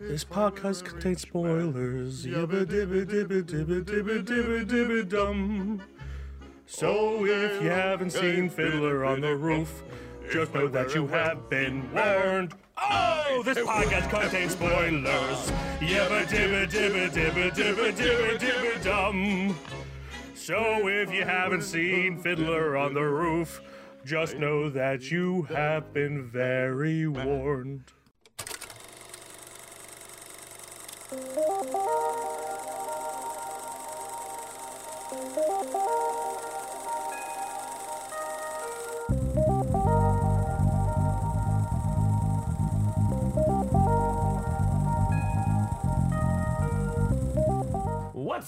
This podcast contains spoilers. Yibba dibba dibba dibba dibba dibba dibba dum. So if you haven't seen Fiddler on the Roof, just know that you have been warned. Oh, this podcast contains spoilers. Yibba dibba dibba dibba dibba dibba dibba dum. So if you haven't seen Fiddler on the Roof, just know that you have been very warned. What's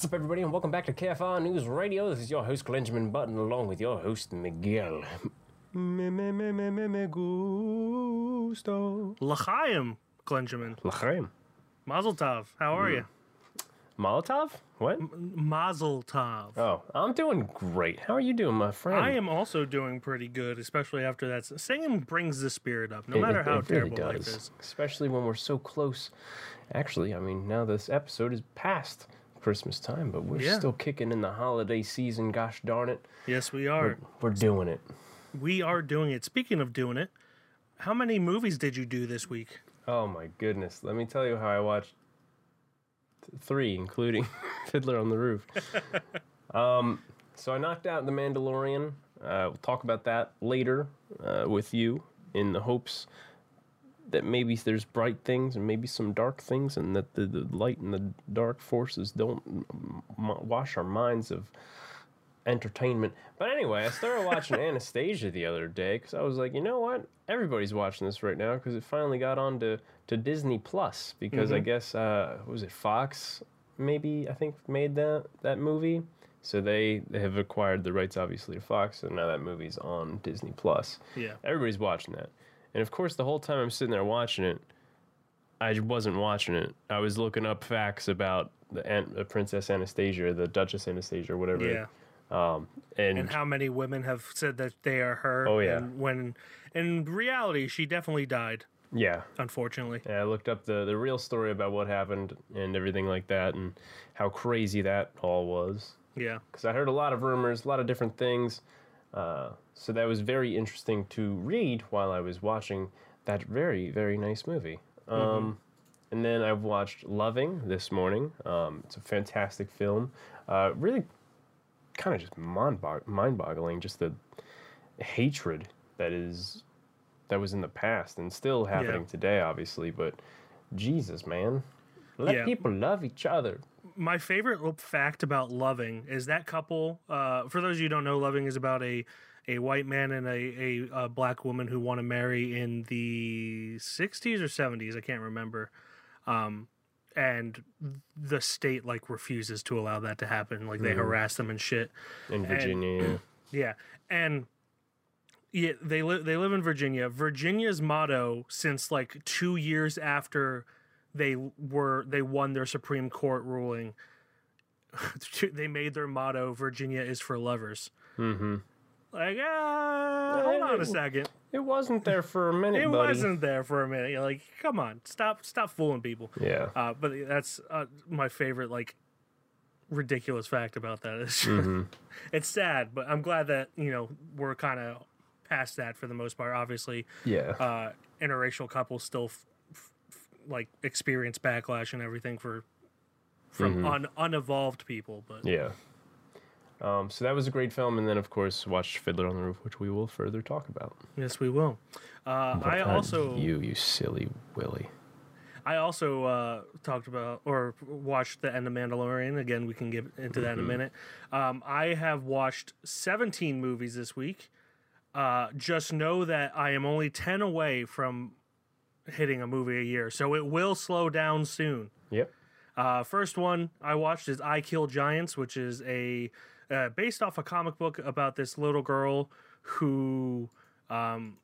up, everybody, and welcome back to KFR News Radio. This is your host, Benjamin Button, along with your host, Miguel. Me, me, me, me, me, me gusto. L'chaim, Glenjamin. L'chaim. Mazel tov. How are hmm. you? Molotov? What? Mazel tov. Oh, I'm doing great. How are you doing, my friend? I am also doing pretty good, especially after that. Singing brings the spirit up, no It- matter how it really terrible life is. Especially when we're so close. Actually, I mean, now this episode is past Christmas time, but we're Yeah. still kicking in the holiday season. Gosh darn it. Yes, we are. We're doing it. We are doing it. Speaking of doing it, how many movies did you do this week? Oh my goodness. Let me tell you how I watched three, including Fiddler on the Roof. um, so I knocked out The Mandalorian. Uh, we'll talk about that later uh, with you in the hopes that maybe there's bright things and maybe some dark things, and that the, the light and the dark forces don't m- wash our minds of entertainment. But anyway, I started watching Anastasia the other day because I was like, you know what? Everybody's watching this right now because it finally got on to, to Disney Plus because I guess uh, what was it Fox maybe I think made that that movie. So they, they have acquired the rights obviously to Fox, and now that movie's on Disney Plus. Yeah. Everybody's watching that. And of course, the whole time I'm sitting there watching it, I wasn't watching it. I was looking up facts about the, An- the Princess Anastasia, the Duchess Anastasia, whatever. Yeah. And, And how many women have said that they are her? Oh, yeah. And when in reality, she definitely died, yeah. unfortunately. And I looked up the, the real story about what happened and everything like that and how crazy that all was. Yeah. Because I heard a lot of rumors, a lot of different things. Uh, so that was very interesting to read while I was watching that very, very nice movie. Um, And then I've watched Loving this morning. Um, it's a fantastic film. Uh, really kind of just mind-bog- mind-boggling, just the hatred that is that was in the past and still happening Yeah. today, obviously. But Jesus, man, let Yeah. people love each other. my favorite fact about Loving is that couple. Uh, for those of you who don't know, Loving is about a a white man and a, a, a black woman who want to marry in the 60s or 70s. I can't remember. Um, and the state like refuses to allow that to happen. Like they harass them and shit. In Virginia, Yeah, and yeah, they live they live in Virginia. Virginia's motto since like two years after they were they won their Supreme Court ruling, they made their motto "Virginia is for lovers." Mm-hmm. Like, ah, hold on a second. It wasn't there for a minute, It buddy. wasn't there for a minute. You're like, come on, stop, stop fooling people. Yeah. Uh, but that's uh, my favorite, like, ridiculous fact about that. It's, Mm-hmm. it's sad, but I'm glad that you know we're kind of past that for the most part. Obviously, yeah. uh, interracial couples still f- f- f- like experience backlash and everything for from un- unevolved people. But Mm-hmm. yeah. Um, so that was a great film, and then of course watched Fiddler on the Roof, which we will further talk about. yes, we will. Uh, I also you, you silly Willy. I also uh, talked about or watched the end of Mandalorian. Again, we can get into that in a minute. Um, I have watched 17 movies this week. Uh, just know that I am only 10 away from hitting a movie a year, so it will slow down soon. Yep. Uh, first one I watched is I Kill Giants, which is a uh, based off a comic book about this little girl who um,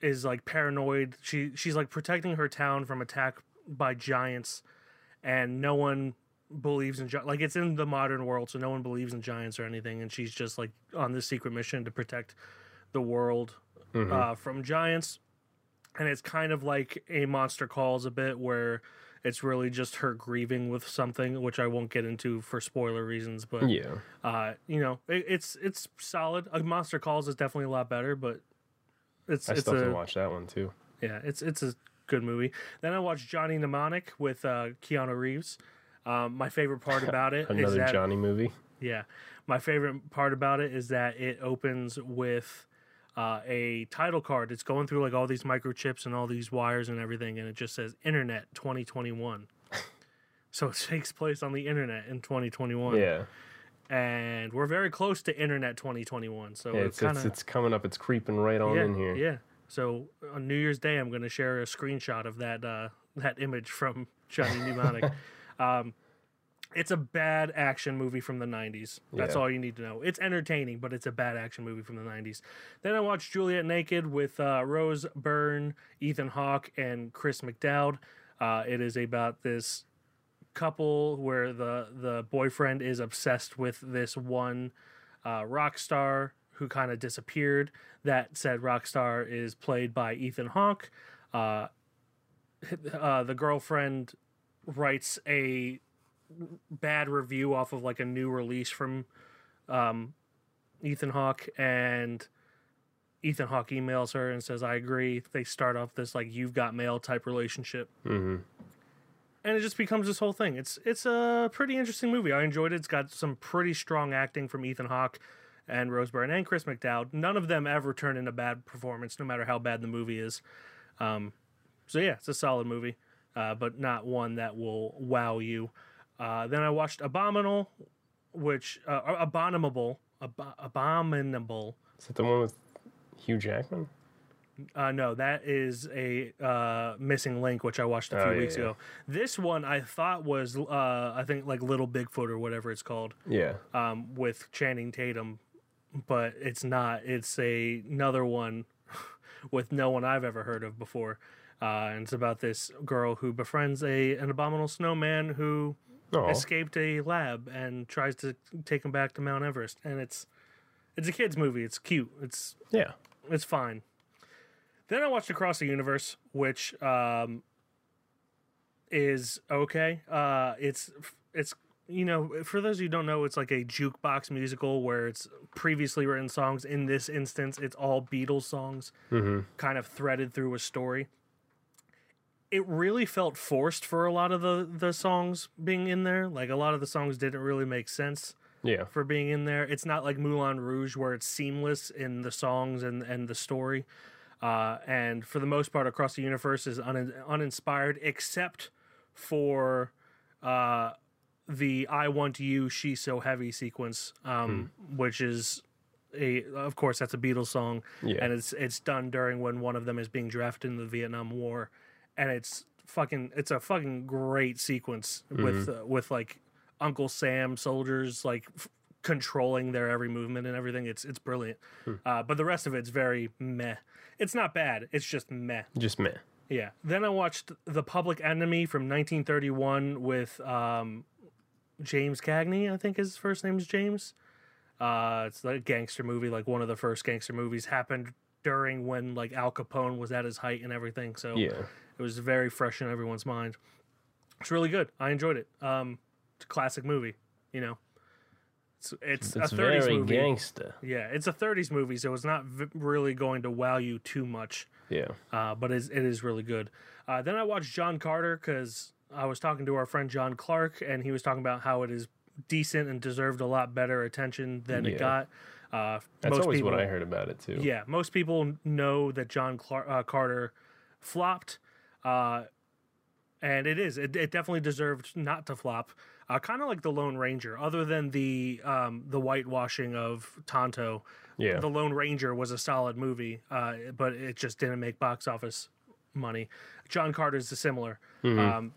is like paranoid. She she's like protecting her town from attack by giants, and no one believes in gi- like it's in the modern world, so no one believes in giants or anything. And she's just like on this secret mission to protect the world uh, from giants. And it's kind of like a Monster Calls a bit, where It's really just her grieving with something, which I won't get into for spoiler reasons. But Yeah. uh, you know, it, it's it's solid. A Monster Calls is definitely a lot better, but it's I it's still a to watch that one too. yeah, it's it's a good movie. Then I watched Johnny Mnemonic with uh, Keanu Reeves. Um, my favorite part about it Another that Johnny movie. yeah, my favorite part about it is that it opens with uh, a title card. It's going through like all these microchips and all these wires and everything, and it just says Internet 2021. so it takes place on the internet in 2021, Yeah. and we're very close to Internet 2021. So Yeah, it's it's, kind it's of it's coming up. It's creeping right on yeah, in here. yeah. So on New Year's Day, I'm going to share a screenshot of that uh, that image from Johnny Mnemonic. um, it's a bad action movie from the 90s. That's Yeah. all you need to know. It's entertaining, but it's a bad action movie from the 90s. Then I watched Juliet Naked with uh, Rose Byrne, Ethan Hawke, and Chris McDowd. Uh, it is about this couple where the the boyfriend is obsessed with this one uh, rock star who kind of disappeared. That said rock star is played by Ethan Hawke. Uh, uh, the girlfriend writes a bad review off of like a new release from um, Ethan Hawke, and Ethan Hawke emails her and says, "I agree." They start off this like "you've got mail" type relationship hmm and it just becomes this whole thing. It's it's a pretty interesting movie. I enjoyed it. It's got some pretty strong acting from Ethan Hawke and Rose Byrne and Chris McDowd. None of them ever turn in a bad performance, no matter how bad the movie is. Um, so yeah, it's a solid movie, uh, but not one that will wow you. Uh, then I watched Abominable, which uh, Abominable, Ab- Abominable. Is that the one with Hugh Jackman? Uh, no, that is a uh, missing link, which I watched a few Oh, yeah, weeks yeah. ago. This one I thought was, uh, I think, like Little Bigfoot or whatever it's called, Yeah. um, with Channing Tatum, but it's not. It's a, another one with no one I've ever heard of before. Uh, and it's about this girl who befriends a an abominable snowman who Oh, escaped a lab and tries to take him back to Mount Everest. And it's it's a kids movie. It's cute. It's yeah. it's fine. Then I watched Across the Universe, which um, is okay. Uh, it's it's you know for those who don't know, it's like a jukebox musical where it's previously written songs. In this instance, it's all Beatles songs, hmm kind of threaded through a story. It really felt forced for a lot of the the songs being in there. Like a lot of the songs didn't really make sense Yeah. for being in there. It's not like Moulin Rouge where it's seamless in the songs and, and the story. Uh, and for the most part, Across the Universe is un- uninspired except for uh, the I Want You, She's So Heavy sequence, um, which is a, of course, that's a Beatles song. Yeah. And it's, it's done during when one of them is being drafted in the Vietnam War. And it's fucking, it's a fucking great sequence with, uh, with like Uncle Sam soldiers, like, f- controlling their every movement and everything. It's it's brilliant. Uh, but the rest of it's very meh. It's not bad. It's just meh. Just meh. Yeah. Then I watched The Public Enemy from 1931 with um, James Cagney. I think his first name is James. Uh, it's like a gangster movie, like one of the first gangster movies happened during when like Al Capone was at his height and everything. So Yeah. It was very fresh in everyone's mind. It's really good. I enjoyed it. Um, it's a classic movie. You know, it's it's, It's a 30s very movie. gangsta. Yeah, it's a 30s movie, so it's not v- really going to wow you too much Yeah. uh, but it's, it is really good. Uh, then I watched John Carter because I was talking to our friend John Clark, and he was talking about how it is decent and deserved a lot better attention than Yeah. it got. Uh, That's most always people, what I heard about it too. Yeah, most people know that John Clar- uh, Carter flopped, uh, and it is. It, it definitely deserved not to flop. Uh, kind of like the Lone Ranger, other than the um, the whitewashing of Tonto. Yeah. The Lone Ranger was a solid movie, uh, but it just didn't make box office money. John Carter's is similar. Um,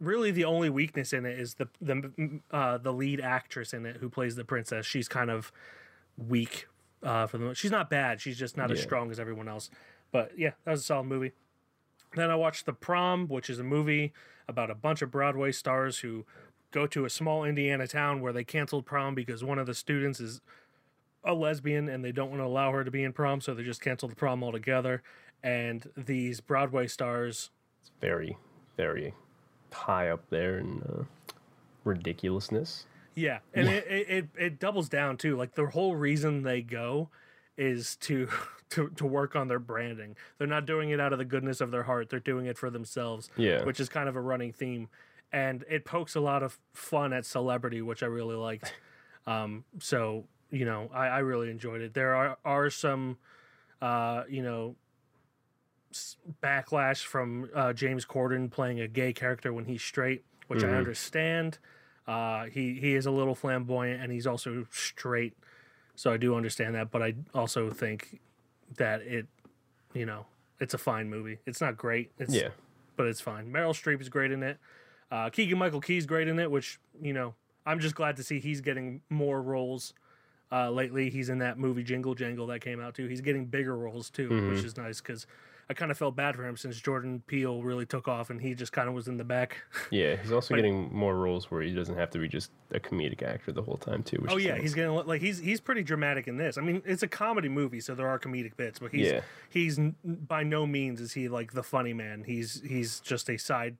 really, the only weakness in it is the the uh, the lead actress in it who plays the princess. She's kind of weak uh, for the. She's not bad. She's just not as strong as everyone else. But yeah, that was a solid movie. Then I watched The Prom, which is a movie about a bunch of Broadway stars who go to a small Indiana town where they canceled prom because one of the students is a lesbian and they don't want to allow her to be in prom, so they just canceled the prom altogether. And these Broadway stars, It's very very high up there in uh, ridiculousness. Yeah, and It, it it it doubles down too. Like the whole reason they go is to to to work on their branding. They're not doing it out of the goodness of their heart. They're doing it for themselves. Yeah. which is kind of a running theme, and it pokes a lot of fun at celebrity, which I really liked. Um, so you know, I, I really enjoyed it. There are are some, uh, you know, s- backlash from uh, James Corden playing a gay character when he's straight, which I understand. Uh, he he is a little flamboyant and he's also straight, so I do understand that. But I also think that it, you know, it's a fine movie. It's not great. It's, Yeah. but it's fine. Meryl Streep is great in it. Uh, Keegan Michael Key's great in it, which you know I'm just glad to see he's getting more roles. Uh, lately, he's in that movie Jingle Jangle that came out too. He's getting bigger roles too, which is nice because I kind of felt bad for him since Jordan Peele really took off and he just kind of was in the back. Yeah, he's also getting more roles where he doesn't have to be just a comedic actor the whole time too. Which oh yeah, he's getting like he's he's pretty dramatic in this. I mean, it's a comedy movie, so there are comedic bits, but he's Yeah. he's by no means is he like the funny man. He's he's just a side,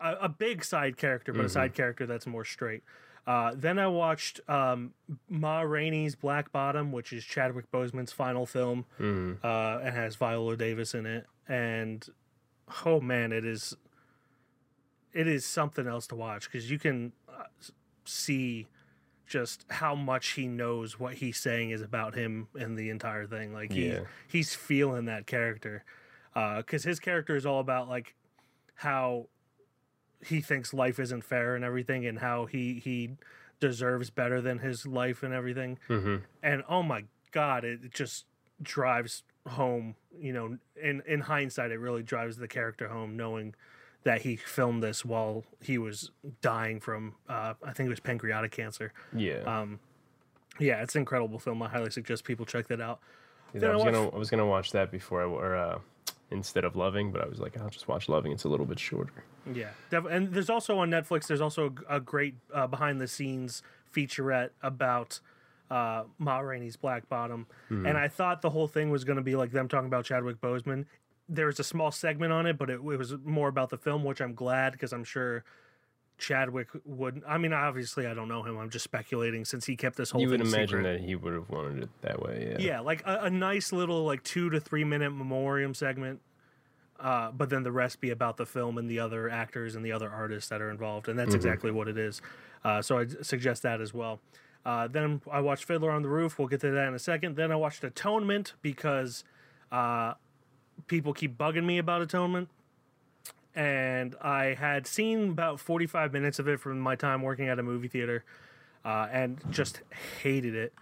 a, a big side character, but a mm-hmm. side character that's more straight. Uh, then I watched um, Ma Rainey's Black Bottom, which is Chadwick Boseman's final film, uh, and has Viola Davis in it. And oh man, it is it is something else to watch because you can uh, see just how much he knows what he's saying is about him and the entire thing. Like he Yeah. he's feeling that character because his character is all about like how he thinks life isn't fair and everything, and how he he deserves better than his life and everything. Mhm. And oh my god, it just drives home. You know, in in hindsight, it really drives the character home, knowing that he filmed this while he was dying from uh, I think it was pancreatic cancer. yeah. Um, yeah, it's an incredible film. I highly suggest people check that out. Yeah, I I was watched- gonna I was gonna watch that before I or uh, instead of Loving, but I was like, I'll just watch Loving. It's a little bit shorter. Yeah, and there's also on Netflix. There's also a, great uh, behind the scenes featurette about uh, Ma Rainey's Black Bottom, and I thought the whole thing was going to be like them talking about Chadwick Boseman. There was a small segment on it, but it, it was more about the film, which I'm glad because I'm sure Chadwick would. I mean, obviously, I don't know him. I'm just speculating since he kept this whole. you would imagine secret. that he would have wanted it that way. Yeah. Yeah, like a, a nice little like two to three minute memoriam segment, uh, but then the rest be about the film and the other actors and the other artists that are involved, and that's exactly what it is. Uh, so I suggest that as well. Uh, then I watched Fiddler on the Roof. We'll get to that in a second. Then I watched Atonement because uh, people keep bugging me about Atonement. And I had seen about 45 minutes of it from my time working at a movie theater uh, and just hated it.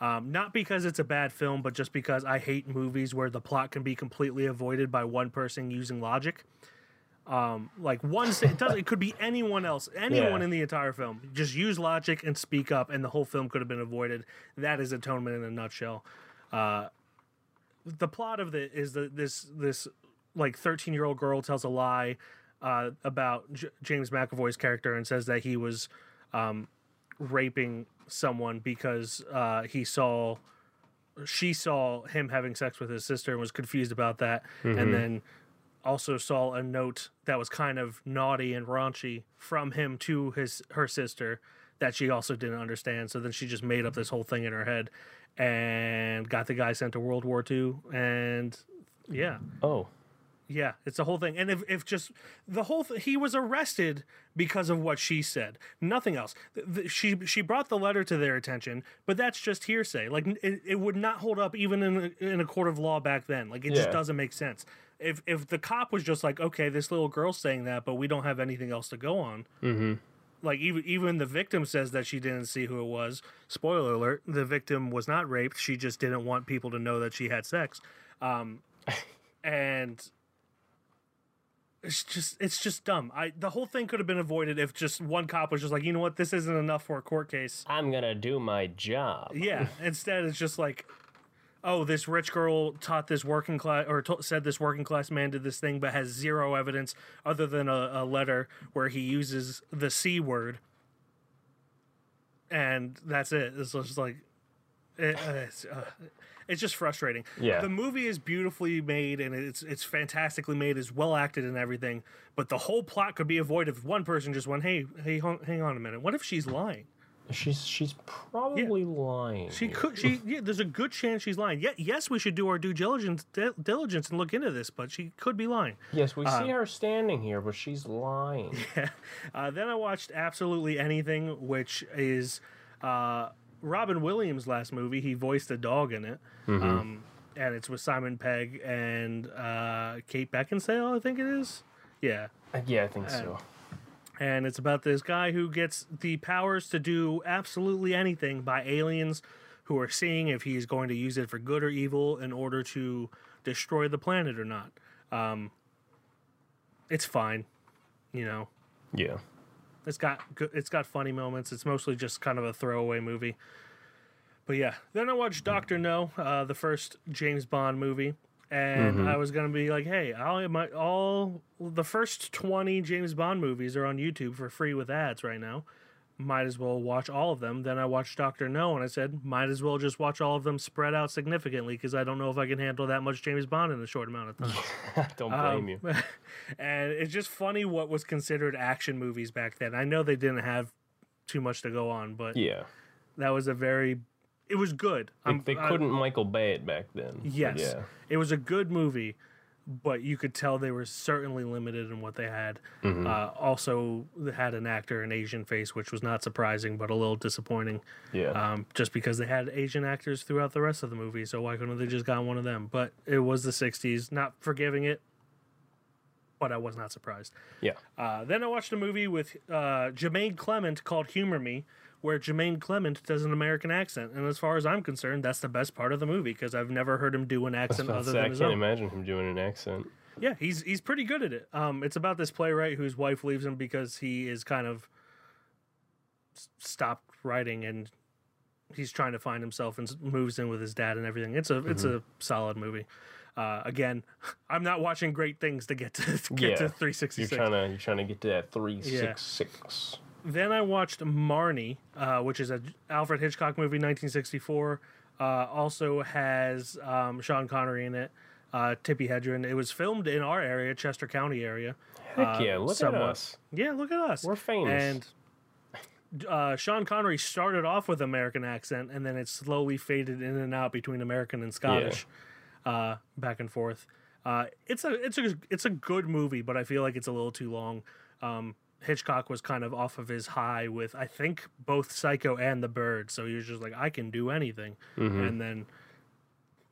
Um, not because it's a bad film, but just because I hate movies where the plot can be completely avoided by one person using logic. Um, like one, it, does, it could be anyone else, anyone Yeah. in the entire film. Just use logic and speak up, and the whole film could have been avoided. That is atonement in a nutshell. Uh, the plot of it is that this this like 13 year old girl tells a lie uh, about J- James McAvoy's character and says that he was um, raping someone because uh, he saw she saw him having sex with his sister and was confused about that and then also saw a note that was kind of naughty and raunchy from him to his her sister that she also didn't understand so then she just made up this whole thing in her head and got the guy sent to World War II and yeah Oh. Yeah, it's the whole thing. And if, if just the whole th- he was arrested because of what she said, nothing else. Th- th- she she brought the letter to their attention, but that's just hearsay. Like it, it would not hold up even in a, in a court of law back then. Like it just doesn't make sense. If if the cop was just like, okay, this little girl's saying that, but we don't have anything else to go on. Mm-hmm. Like even even the victim says that she didn't see who it was. Spoiler alert: the victim was not raped. She just didn't want people to know that she had sex. Um, and it's just it's just dumb. I the whole thing could have been avoided if just one cop was just like, you know what, this isn't enough for a court case. I'm gonna do my job. Yeah. Instead, it's just like, oh, this rich girl taught this working class or to- said this working class man did this thing, but has zero evidence other than a, a letter where he uses the c word, and that's it. It's just like, it, uh, it's, uh, it's just frustrating. Yeah. the movie is beautifully made and it's it's fantastically made, it's well acted and everything. But the whole plot could be avoided if one person just went, "Hey, hey, hang on a minute. What if she's lying?" She's she's probably lying. She could. She yeah. There's a good chance she's lying. Yeah. Yes, we should do our due diligence di- diligence and look into this, but she could be lying. Yes, we Uh, see her standing here, but she's lying. Uh, then I watched absolutely anything, which is uh, Robin Williams' last movie. He voiced a dog in it, um, and it's with Simon Pegg and uh, Kate Beckinsale. I think it is. Yeah. Uh, yeah, I think so. and it's about this guy who gets the powers to do absolutely anything by aliens who are seeing if he's going to use it for good or evil in order to destroy the planet or not. Um, it's fine, you know. Yeah. It's got it's got funny moments. It's mostly just kind of a throwaway movie. But yeah, then I watched Doctor No, uh, the first James Bond movie, and I was gonna be like, hey, all my all the first twenty James Bond movies are on YouTube for free with ads right now. Might as well watch all of them. Then I watched Doctor No, and I said, might as well just watch all of them spread out significantly because I don't know if I can handle that much James Bond in a short amount of time. Don't blame um, you. and it's just funny what was considered action movies back then. I know they didn't have too much to go on, but Yeah. that was a very it was good. They, they couldn't Michael Bay it back then. yes, Yeah. it was a good movie, but you could tell they were certainly limited in what they had. Mm-hmm. Uh, also, they had an actor an Asian face, which was not surprising, but a little disappointing. Yeah. Um, just because they had Asian actors throughout the rest of the movie, so why couldn't they just got one of them? But it was the '60s, not forgiving it, but I was not surprised. yeah. Uh, then I watched a movie with uh, Jemaine Clement called Humor Me, where Jemaine Clement does an American accent. And as far as I'm concerned, that's the best part of the movie because I've never heard him do an accent other say, than I his can't own. imagine him doing an accent. Yeah, he's he's pretty good at it. Um, it's about this playwright whose wife leaves him because he is kind of stopped writing and he's trying to find himself and moves in with his dad and everything. It's a it's Mm-hmm. a solid movie. Uh, again, I'm not watching great things to get to, to get Yeah. to You're 366. trying to you're trying to get to that three six six. Then I watched Marnie, uh, which is a Alfred Hitchcock movie, 1964. Uh, also has um, Sean Connery in it, uh, Tippi Hedren. It was filmed in our area, Chester County area. Heck Uh, yeah! Look somewhat. at us. Yeah, look at us. We're famous. And uh, Sean Connery started off with American accent, and then it slowly faded in and out between American and Scottish, uh, back and forth. Uh, it's a it's a it's a good movie, but I feel like it's a little too long. Um, Hitchcock was kind of off of his high with I think both Psycho and The Bird, so he was just like I can do anything, and then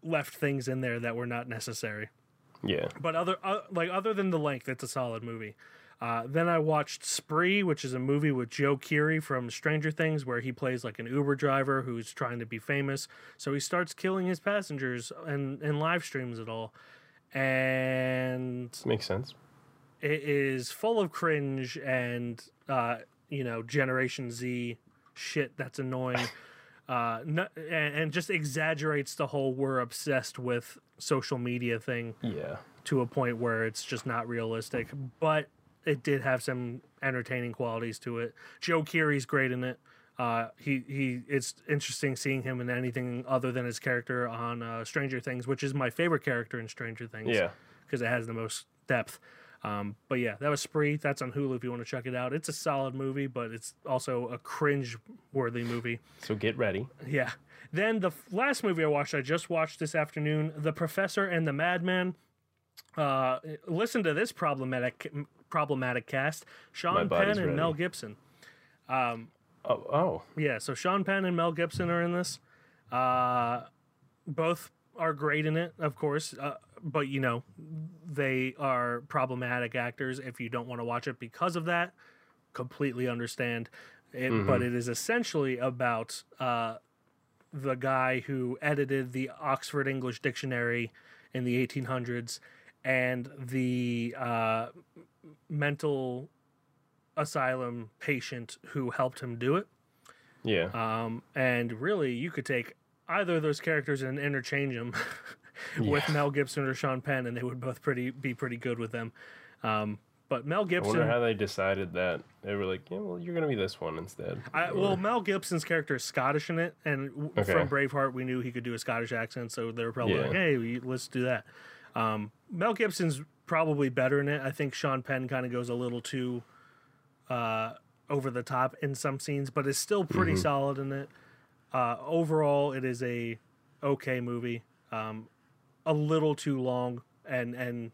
left things in there that were not necessary. Yeah. But other uh, like other than the length, it's a solid movie. Uh, then I watched Spree, which is a movie with Joe Keery from Stranger Things, where he plays like an Uber driver who's trying to be famous. So he starts killing his passengers and, and live streams it all. And Makes sense. It is full of cringe and uh, you know Generation Z shit that's annoying, uh, no, and, and just exaggerates the whole "we're obsessed with social media" thing Yeah. to a point where it's just not realistic. But it did have some entertaining qualities to it. Joe Keery's great in it. Uh, he he. It's interesting seeing him in anything other than his character on uh, Stranger Things, which is my favorite character in Stranger Things Yeah. because it has the most depth. Um, but yeah, that was Spree. That's on Hulu if you want to check it out. It's a solid movie, but it's also a cringe-worthy movie. So get ready. Yeah. Then the last movie I watched, I just watched this afternoon, The Professor and the Madman. Uh, listen to this problematic problematic cast: Sean Penn and ready. Mel Gibson. Oh, oh. Yeah, so Sean Penn and Mel Gibson are in this. Uh, both are great in it, of course, uh, but you know, they are problematic actors. If you don't want to watch it because of that, completely understand. It, But it is essentially about uh, the guy who edited the Oxford English Dictionary in the 1800s and the uh, mental asylum patient who helped him do it. Yeah. Um, and really, you could take either of those characters and interchange them with Mel Gibson or Sean Penn, and they would both pretty be pretty good with them. Um, But Mel I wonder Gibson, how they decided that. They were like, yeah, well, you're gonna be this one instead. I, well, Mel Gibson's character is Scottish in it, and w Okay. from Braveheart, we knew he could do a Scottish accent, so they were probably Yeah. like, "Hey, we, let's do that." Um, Mel Gibson's probably better in it. I think Sean Penn kind of goes a little too uh, over the top in some scenes, but is still pretty Mm-hmm. solid in it. Uh, overall, it is a okay movie. Um, a little too long, and and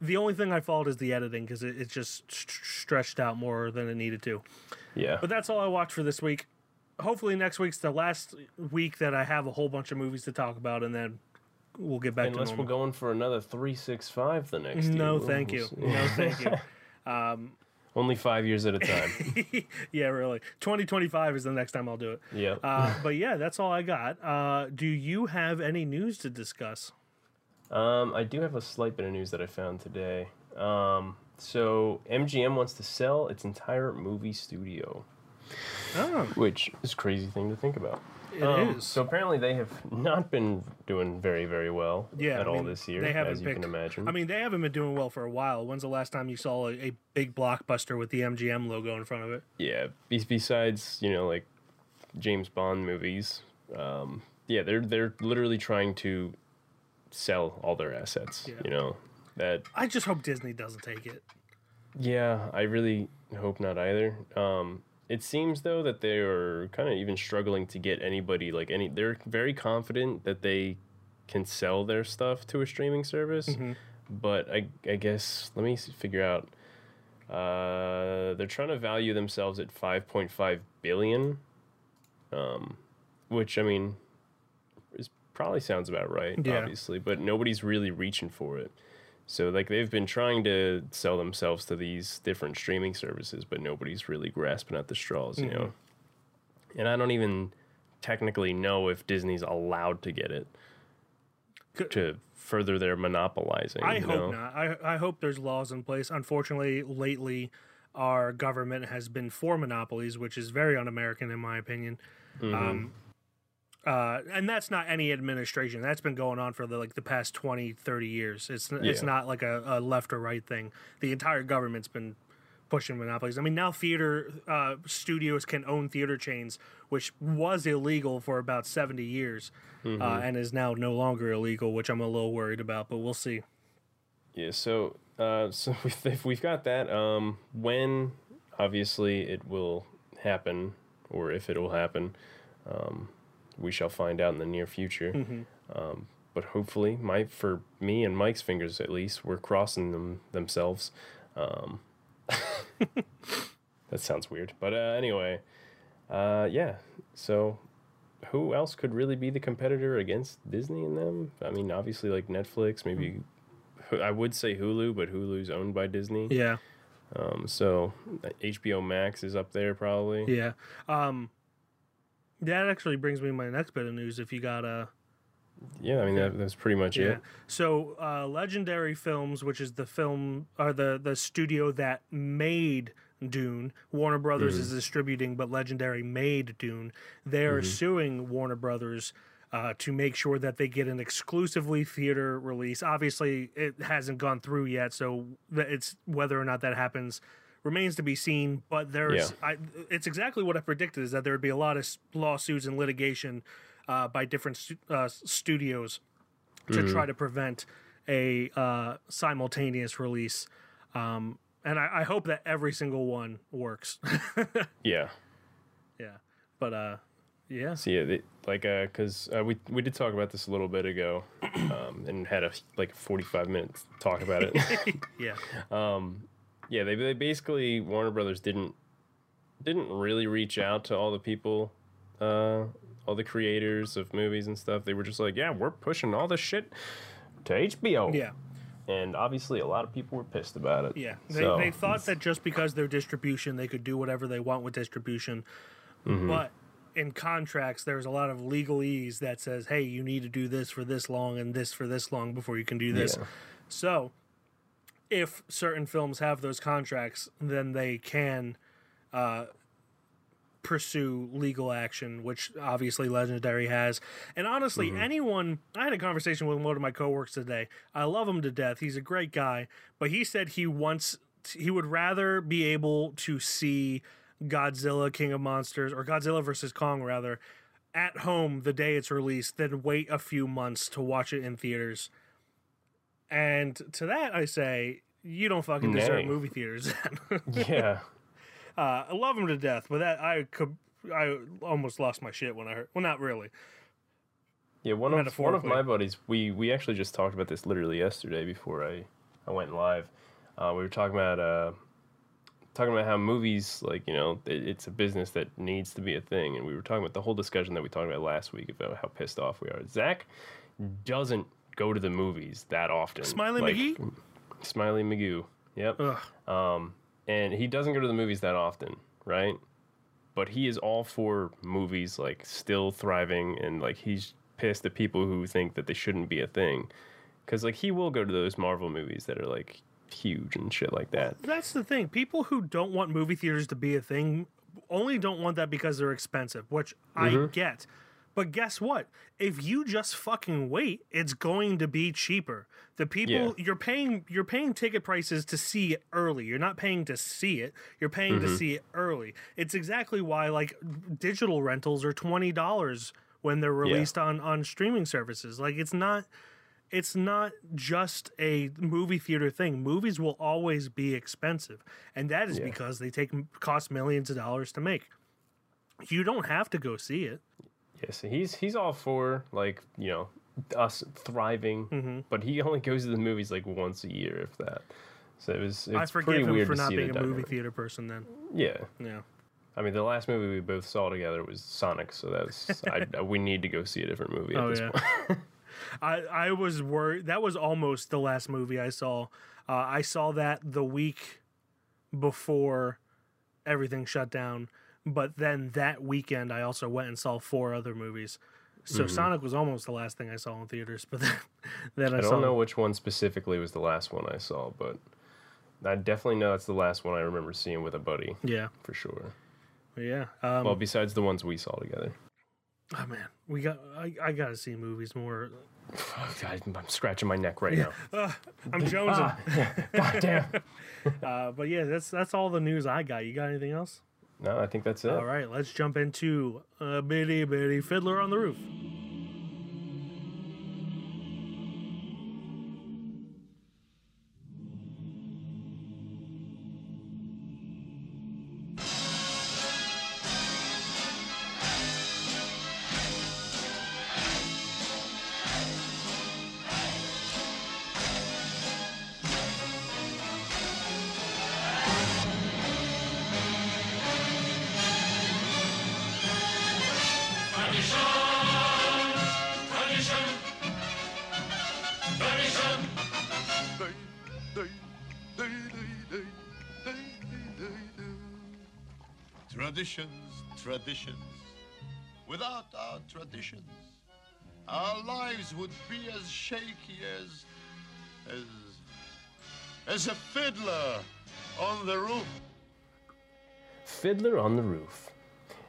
the only thing I fault is the editing because it, it's just st- stretched out more than it needed to. Yeah. But that's all I watched for this week. Hopefully next week's the last week that I have a whole bunch of movies to talk about, and then we'll get back to Unless to we're going for another three six five the next year. no, We'll- thank we'll you. see. No, thank you. Only five years at a time. yeah, really. 2025 is the next time I'll do it. yeah. Uh, but yeah, that's all I got. Uh, do you have any news to discuss? Um, I do have a slight bit of news that I found today. Um, so MGM wants to sell its entire movie studio, Oh, which is a crazy thing to think about. it is. Um, So apparently they have not been doing very, very well Yeah, at I all this year, they haven't as you picked- can imagine. I mean, they haven't been doing well for a while. When's the last time you saw a, a big blockbuster with the MGM logo in front of it? yeah. Be- besides, you know, like James Bond movies, um, yeah, they're they're literally trying to sell all their assets. Yeah. You know that I just hope Disney doesn't take it. Yeah, I really hope not either. Um, it seems though that they are kind of even struggling to get anybody like any. They're very confident that they can sell their stuff to a streaming service, but I I guess let me figure out. Uh, they're trying to value themselves at five point five billion, um, which I mean, probably sounds about right, Yeah. obviously, but nobody's really reaching for it. So like they've been trying to sell themselves to these different streaming services, but nobody's really grasping at the straws, you know. And I don't even technically know if Disney's allowed to get it to further their monopolizing. I hope know? not. I, I hope there's laws in place. Unfortunately, lately, our government has been for monopolies, which is very un American, in my opinion. Mm-hmm. Um, uh, and that's not any administration. That's been going on for the, like the past 20, 30 years. It's it's not like a, a left or right thing. The entire government's been pushing monopolies. I mean, now theater uh, studios can own theater chains, which was illegal for about 70 years Mm-hmm. uh, and is now no longer illegal, which I'm a little worried about, but we'll see. Yeah, so uh, so if, if we've got that, um, when obviously it will happen, or if it will happen, um, we shall find out in the near future. Um, but hopefully, my for me and Mike's fingers at least, we're crossing them themselves. Um, that sounds weird, but uh, anyway, uh, yeah. So who else could really be the competitor against Disney and them? I mean, obviously like Netflix, maybe. I would say Hulu, but Hulu's owned by Disney. Yeah. Um, so uh, HBO Max is up there probably. Yeah. Um, that actually brings me my next bit of news. If you got a Yeah, I mean that, that's pretty much yeah, it. so uh, Legendary Films, which is the film or the the studio that made Dune, Warner Brothers Mm-hmm. is distributing, but Legendary made Dune. They are suing Warner Brothers. Uh, to make sure that they get an exclusively theater release. Obviously, it hasn't gone through yet, so it's whether or not that happens remains to be seen. But there's, I, it's exactly what I predicted: is that there would be a lot of lawsuits and litigation uh, by different stu- uh, studios to try to prevent a uh, simultaneous release. Um, and I, I hope that every single one works. Yeah. yeah, but uh, yeah, So yeah, they, like uh, cause uh, we we did talk about this a little bit ago, um, and had a like forty five minutes talk about it. yeah, yeah, they they basically Warner Brothers didn't didn't really reach out to all the people, uh, all the creators of movies and stuff. They were just like, yeah, we're pushing all this shit to HBO. yeah. and obviously a lot of people were pissed about it. Yeah, they, So, they thought that just because they're distribution, they could do whatever they want with distribution. Mm-hmm. But in contracts, there's a lot of legalese that says, "Hey, you need to do this for this long and this for this long before you can do this." Yeah. So, if certain films have those contracts, then they can uh, pursue legal action, which obviously Legendary has. And honestly, anyone, I had a conversation with one of my coworkers today. I love him to death. He's a great guy, but he said he wants he would rather be able to see Godzilla King of Monsters or Godzilla versus Kong rather at home the day it's released than wait a few months to watch it in theaters. And to that I say, you don't fucking deserve movie theaters. Yeah. uh, I love them to death, but that I could I almost lost my shit when I heard. Well, not really. Yeah, one of one of my buddies. We we actually just talked about this literally yesterday before I I went live. Uh, we were talking about uh, talking about how movies like you know it, it's a business that needs to be a thing, and we were talking about the whole discussion that we talked about last week about how pissed off we are. Zach doesn't go to the movies that often. Smiley Like, McGee. Smiley Magoo. Yep. Ugh. Um, and he doesn't go to the movies that often, right? But he is all for movies like still thriving, and like he's pissed at people who think that they shouldn't be a thing, because like he will go to those Marvel movies that are like huge and shit like that. That's the thing. People who don't want movie theaters to be a thing only don't want that because they're expensive, which I get. But guess what? If you just fucking wait, it's going to be cheaper. The people Yeah. you're paying you're paying ticket prices to see it early. You're not paying to see it. You're paying to mm-hmm. see it early. It's exactly why like digital rentals are $20 when they're released on on streaming services. Like it's not it's not just a movie theater thing. Movies will always be expensive, and that is Yeah. because they take cost millions of dollars to make. You don't have to go see it. Yeah, so he's he's all for like you know us thriving, but he only goes to the movies like once a year, if that. So it was. It's I pretty forgive him weird for not being a movie theater person. Then, Yeah, yeah, I mean the last movie we both saw together was Sonic, so that's I, we need to go see a different movie at Oh, this yeah. point. I I was worried. That was almost the last movie I saw. Uh, I saw that the week before everything shut down, but then that weekend I also went and saw four other movies. So Sonic was almost the last thing I saw in theaters, but then, then I, I saw don't know which one specifically was the last one I saw, but I definitely know it's the last one I remember seeing with a buddy Yeah, for sure. yeah. Um, Well, besides the ones we saw together. oh man, we got. I, I got to see movies more. God, I'm scratching my neck right now. I'm jonesing. God damn. uh, but yeah, that's that's all the news I got. You got anything else? No, I think that's it. All right, let's jump into a Bitty Bitty Fiddler on the Roof. Traditions, traditions. Without our traditions, our lives would be as shaky as. as. as a fiddler on the roof. Fiddler on the Roof.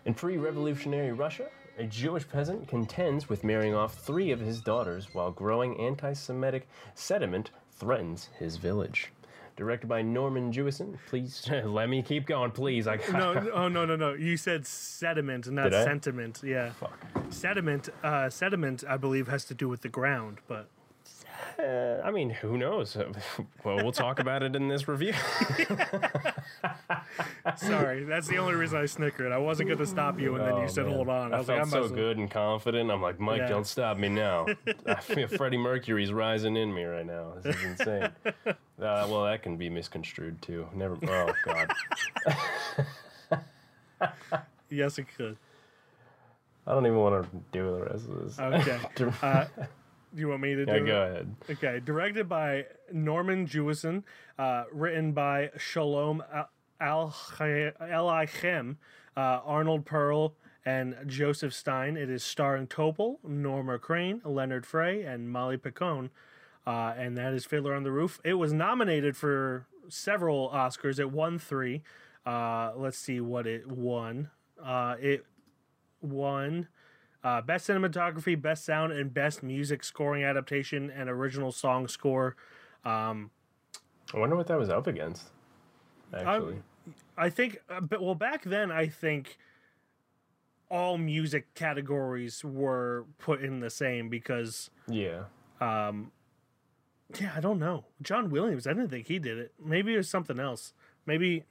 In pre revolutionary Russia, a Jewish peasant contends with marrying off three of his daughters while growing anti Semitic sediment threatens his village. Directed by Norman Jewison. Please let me keep going, please. I No, no, oh no, no, no. You said sediment, not sentiment. Yeah, Fuck. sediment. Uh, sediment, I believe, has to do with the ground. But Uh, I mean, who knows? well, we'll talk about it in this review. sorry, that's the only reason I snickered. I wasn't going to stop you, and then Oh, you said, man. "Hold on." I, I, was felt like, "I'm so good and confident. I'm like, Mike, Yeah. don't stop me now. I feel Freddie Mercury's rising in me right now. This is insane. uh, well, that can be misconstrued too. Never. Oh God. Yes, it could. I don't even want to do the rest of this. Okay. Uh, do you want me to do yeah, it? go ahead. Okay, directed by Norman Jewison, uh, written by Shalom Aleichem, uh, Arnold Perl, and Joseph Stein. It is starring Topol, Norma Crane, Leonard Frey, and Molly Picon. Uh, and that is Fiddler on the Roof. It was nominated for several Oscars. It won three. Uh, let's see what it won. Uh, it won uh, best cinematography, best sound, and best music scoring adaptation and original song score. Um, I wonder what that was up against. Actually, I think, uh, but well, back then, I think all music categories were put in the same because, yeah. yeah, I don't know. John Williams, I didn't think he did it. Maybe it was something else. Maybe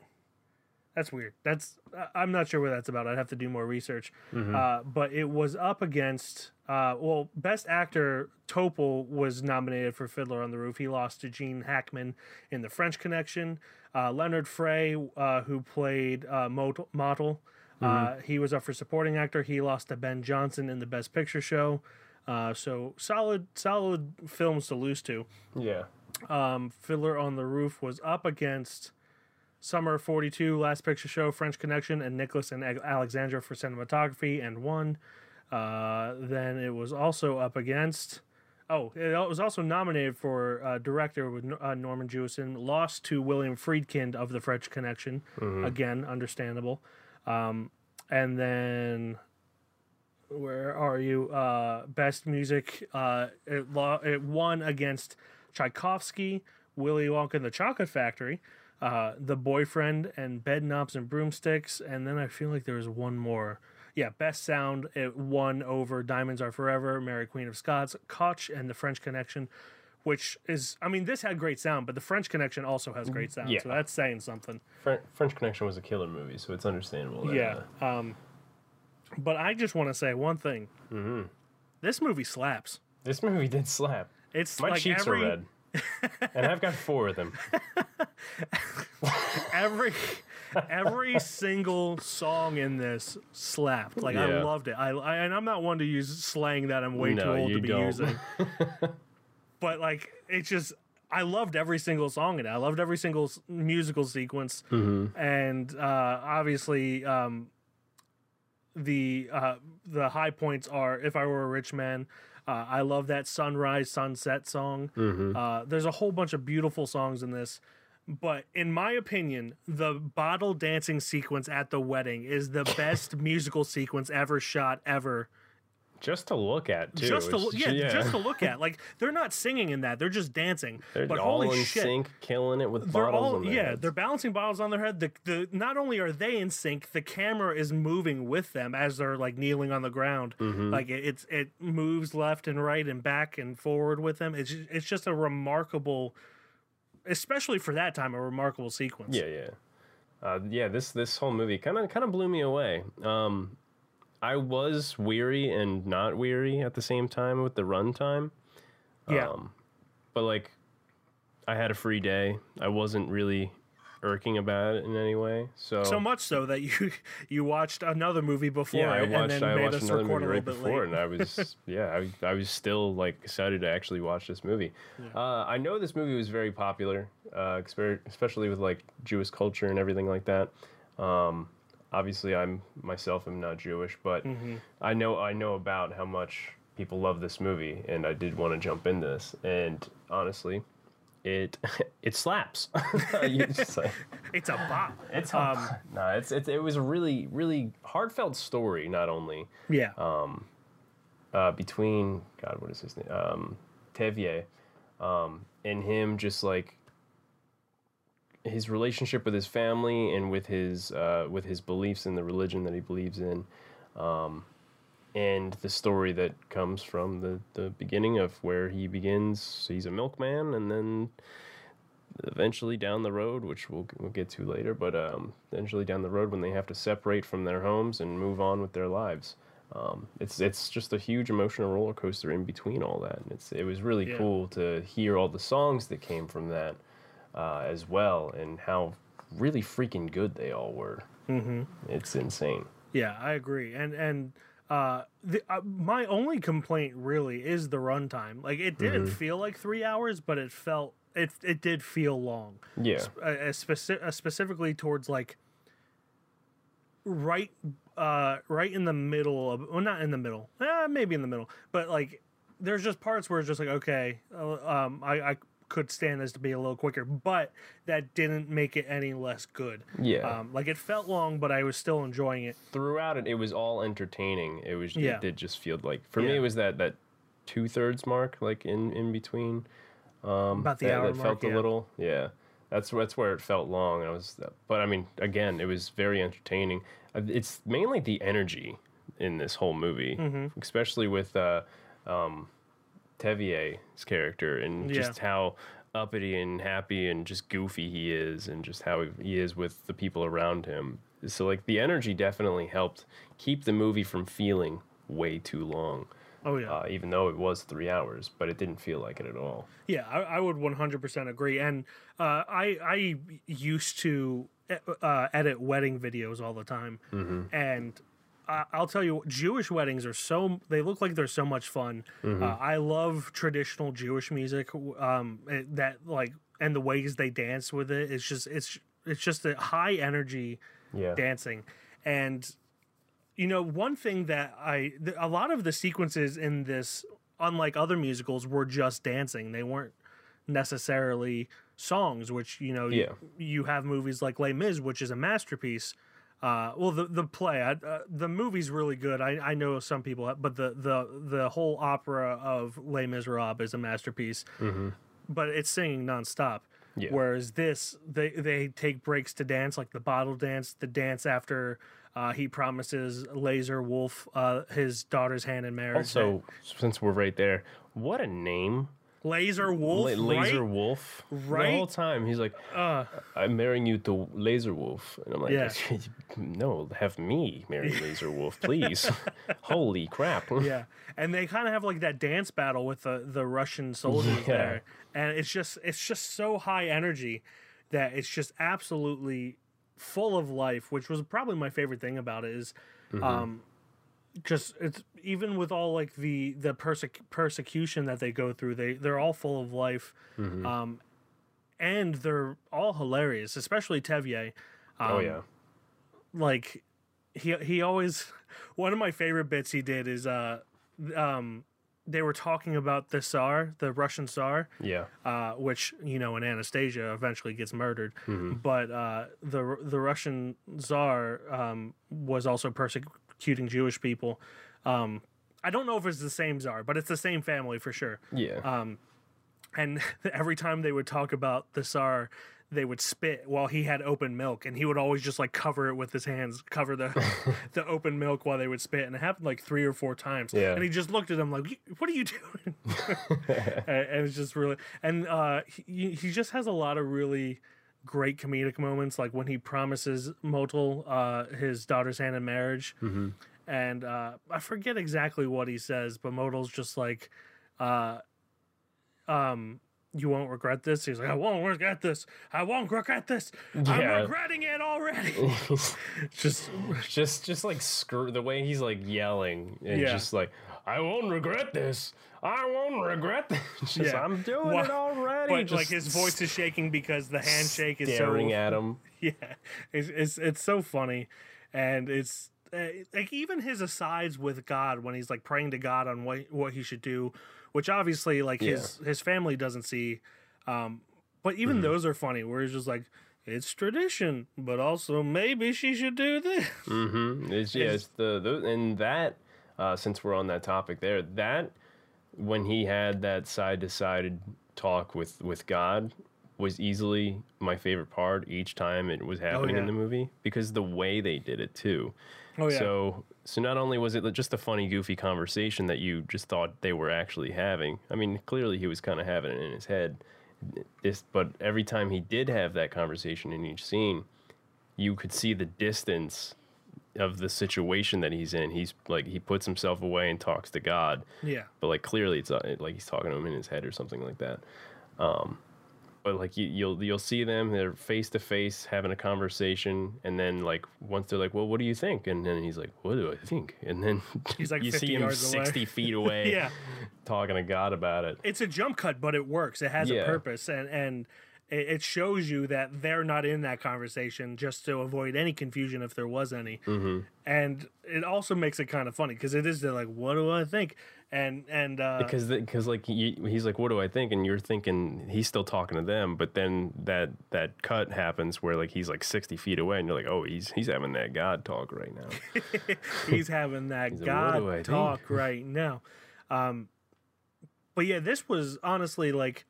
that's weird. That's I'm not sure what that's about. I'd have to do more research. Uh, but it was up against, uh, well, Best Actor Topol was nominated for Fiddler on the Roof. He lost to Gene Hackman in The French Connection. Uh, Leonard Frey, uh, who played uh, Mot- Motel, uh, he was up for supporting actor. He lost to Ben Johnson in the Best Picture show. Uh, so solid, solid films to lose to. Yeah. Um, Fiddler on the Roof was up against Summer 42, Last Picture Show, French Connection, and Nicholas and Alexandra for cinematography, and won. Uh, then it was also up against. Oh, it was also nominated for uh, director with uh, Norman Jewison. Lost to William Friedkin of The French Connection. Again, understandable. Um, and then where are you? Uh, best music. Uh, it, lo- it won against Tchaikovsky, Willy Wonka and the Chocolate Factory, uh, The Boyfriend, and Bed Knobs and Broomsticks. And then I feel like there was one more. Yeah, best sound. It won over Diamonds Are Forever, Mary Queen of Scots, Kotch, and The French Connection. Which is, I mean, this had great sound, but the French Connection also has great sound, Yeah. so that's saying something. Fr- French Connection was a killer movie, so it's understandable. That, Yeah. uh, Um, but I just want to say one thing. Mm-hmm. This movie slaps. this movie did slap. It's My like cheeks every are red. And I've got four of them. every every single song in this slapped. Like I loved it. I, I and I'm not one to use slang that I'm way No, too old to be don't. using. but like it's just I loved every single song in it. I loved every single s- musical sequence, Mm-hmm. and uh, obviously um, the uh, the high points are "If I Were a Rich Man." Uh, I love that sunrise sunset song. Mm-hmm. Uh, there's a whole bunch of beautiful songs in this, but in my opinion, the bottle dancing sequence at the wedding is the best musical sequence ever shot ever. Just to look at, too. Just to It's- look, yeah, just to look at. Like they're not singing in that; they're just dancing. They're but all holy in shit, sync, killing it with they're bottles all on their yeah heads. they're balancing bottles on their head the, the not only are they in sync the camera is moving with them as they're like kneeling on the ground Mm-hmm. like it, it's it moves left and right and back and forward with them it's just, it's just a remarkable especially for that time a remarkable sequence Yeah, yeah, uh, yeah. This this whole movie kind of kind of blew me away. Um, I was weary and not weary at the same time with the runtime. yeah Um, but like, I had a free day. I wasn't really irking about it in any way. So so much so that you you watched another movie before yeah, I watched and then I made watched another movie right before, late and I was yeah, I, I was still like excited to actually watch this movie. Uh, I know this movie was very popular, uh, especially with like Jewish culture and everything like that. Um, obviously, I'm myself am not Jewish, but Mm-hmm. I know I know about how much people love this movie, and I did want to jump in this. And honestly, it it slaps. You just like- it's a bop it's um, no, it's, it's it was a really really heartfelt story. Not only yeah um, uh, between God, what is his name? Um, Tevye, um, and him just like his relationship with his family and with his uh, with his beliefs in the religion that he believes in, um, and the story that comes from the the beginning of where he begins. He's a milkman, and then eventually down the road, which we'll we'll get to later, but um, eventually down the road when they have to separate from their homes and move on with their lives. Um, it's it's just a huge emotional roller coaster in between all that, and it's it was really Yeah. cool to hear all the songs that came from that uh, as well, and how really freaking good they all were. Mm-hmm. It's insane. Yeah, I agree. And and uh, the, uh my only complaint really is the runtime. Like it didn't Mm-hmm. feel like three hours, but it felt it it did feel long. Yeah, Uh, uh, speci- uh, specifically towards like right uh right in the middle of well not in the middle eh, maybe in the middle but like there's just parts where it's just like okay uh, um I, I could stand this to be a little quicker but that didn't make it any less good Yeah. um like it felt long but i was still enjoying it throughout it, it was all entertaining. It was Yeah. it did just feel like for me it was that that two thirds mark, like in in between. Um, About the that, hour that mark, felt yeah. a little, yeah. That's that's where it felt long. I was, but I mean, again, it was very entertaining. Uh, It's mainly the energy in this whole movie, Mm-hmm. especially with uh, um, Tevye's character and Yeah. just how uppity and happy and just goofy he is, and just how he is with the people around him. So, like, the energy definitely helped keep the movie from feeling way too long. Oh yeah. Uh, even though it was three hours, but it didn't feel like it at all. Yeah, I, I would 100% agree. And uh, I I used to uh, edit wedding videos all the time, and I, I'll tell you, Jewish weddings are so they look like they're so much fun. Uh, I love traditional Jewish music. Um, that like and the ways they dance with it. It's just it's it's just a high energy Yeah. dancing and you know one thing that i a lot of the sequences in this unlike other musicals were just dancing they weren't necessarily songs which you know Yeah. you, you have movies like les mis which is a masterpiece uh, well, the the play, uh, the movie's really good. I, I know some people, but the the the whole opera of Les Miserables is a masterpiece. But it's singing nonstop. Yeah. Whereas this, they they take breaks to dance, like the bottle dance, the dance after uh, he promises Lazar Wolf uh, his daughter's hand in marriage. Also, since we're right there, what a name. Lazar Wolf, La- Lazar right? Wolf. The whole time he's like, Uh, I'm marrying you to Lazar Wolf. And I'm like, Yeah. no, have me marry Lazar Wolf, please. Holy crap. yeah, and they kind of have like that dance battle with the the Russian soldiers Yeah. there, and it's just it's just so high energy that it's just absolutely full of life, which was probably my favorite thing about it is, Mm-hmm. um, just it's even with all like the the persec- persecution that they go through, they they're all full of life, Mm-hmm. um, and they're all hilarious, especially Tevye oh, yeah. like he he always one of my favorite bits he did is uh um they were talking about the Tsar, the Russian Tsar, Yeah. uh, which you know in Anastasia eventually gets murdered. Mm-hmm. But uh, the the Russian Tsar um, was also persecuting Jewish people. Um, I don't know if it's the same Tsar, but it's the same family for sure Yeah. Um, and every time they would talk about the Tsar, they would spit while he had open milk, and he would always just like cover it with his hands, cover the the open milk while they would spit, and it happened like three or four times. Yeah. And he just looked at him like, "What are you doing?" and, and it's just really, and uh, he he just has a lot of really great comedic moments, like when he promises Motel uh, his daughter's hand in marriage, and uh, I forget exactly what he says, but Motel's just like. Uh, um you won't regret this he's like i won't regret this i won't regret this Yeah. i'm regretting it already just just just like screw the way he's like yelling and Yeah. just like I won't regret this. I won't regret this. Yeah. I'm doing Wha- it already. but just like his voice is shaking because the handshake is staring so at him. yeah it's, it's it's so funny and it's uh, like even his asides with god when he's like praying to god on what what he should do which obviously like his his family doesn't see um but even Mm-hmm. those are funny where he's just like it's tradition but also maybe she should do this Mm-hmm. It's, yeah, it's the, the and that uh, since we're on that topic there, that when he had that side to side talk with with God was easily my favorite part each time it was oh, happening yeah. in the movie because the way they did it too. oh yeah So so not only was it just a funny, goofy conversation that you just thought they were actually having. I mean, clearly he was kind of having it in his head. This, but every time he did have that conversation in each scene, you could see the distance of the situation that he's in. He's like he puts himself away and talks to God, yeah but like clearly it's uh, like he's talking to him in his head or something like that. Um, but like you, you'll you'll see them they're face to face having a conversation, and then like once they're like, "Well, what do you think?" and then he's like, "What do I think?" and then He's, like, you 50 see him yards away. sixty feet away, Yeah. talking to God about it. it's a jump cut, but it works. It has a purpose, and and it, it shows you that they're not in that conversation just to avoid any confusion if there was any. Mm-hmm. And it also makes it kind of funny because it is like, what do I think? And and uh, because because like he, he's like what do i think and you're thinking he's still talking to them but then that that cut happens where like he's like 60 feet away and you're like oh he's he's having that god talk right now he's having that like, "What God think?" talk right now. Um, but yeah, this was honestly like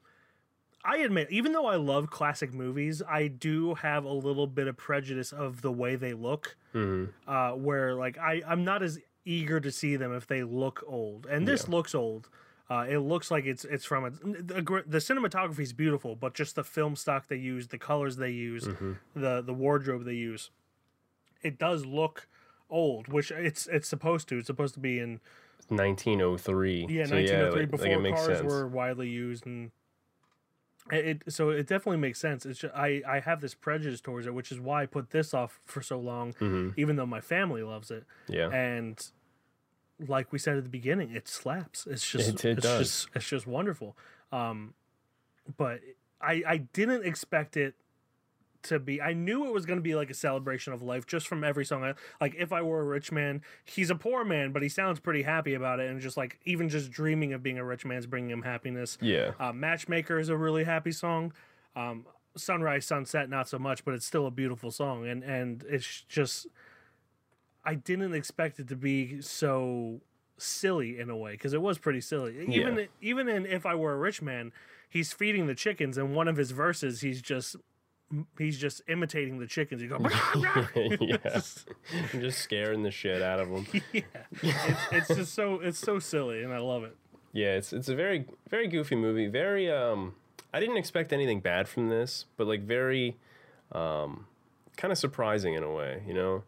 I admit, even though I love classic movies, I do have a little bit of prejudice of the way they look. Uh, where like I, I'm not as eager to see them if they look old, and this Yeah. looks old. Uh, it looks like it's it's from a, the, the cinematography is beautiful, but just the film stock they use, the colors they use, the the wardrobe they use, it does look old. Which it's it's supposed to. It's supposed to be in 1903. yeah, So, 1903 like- like, before it makes cars sense. were widely used, and it, so it definitely makes sense. It's just, I I have this prejudice towards it, which is why I put this off for so long, even though my family loves it. Mm-hmm. Yeah. and like we said at the beginning, it slaps. It's just It- it it's does. just it's just wonderful. Um, but I I didn't expect it to be I knew it was going to be like a celebration of life just from every song. I, like if I were a rich man, he's a poor man, but he sounds pretty happy about it and just like even just dreaming of being a rich man's bringing him happiness. yeah. Uh, Matchmaker is a really happy song. Um, Sunrise Sunset not so much, but it's still a beautiful song and and it's just I didn't expect it to be so silly in a way because it was pretty silly. Even Yeah. even in If I Were a Rich Man, he's feeding the chickens and one of his verses he's just he's just imitating the chickens. He goes, yeah. just scaring the shit out of them. yeah. It's, it's just so it's so silly and I love it. Yeah, it's it's a very very goofy movie. Very um I didn't expect anything bad from this, but like very um kind of surprising in a way, you know?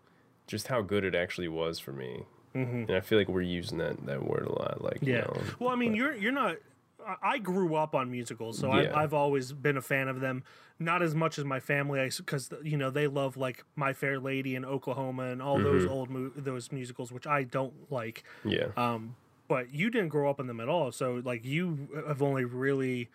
Just how good it actually was for me. Mm-hmm. And I feel like we're using that that word a lot like you Yeah. know, well, I mean, you're you're not. I- grew up on musicals, so Yeah. I, I've always been a fan of them. Not as much as my family, because you know they love like My Fair Lady and Oklahoma and all those Mm-hmm. old mu- those musicals, which I don't like. yeah. Um, but you didn't grow up in them at all, so like you have only really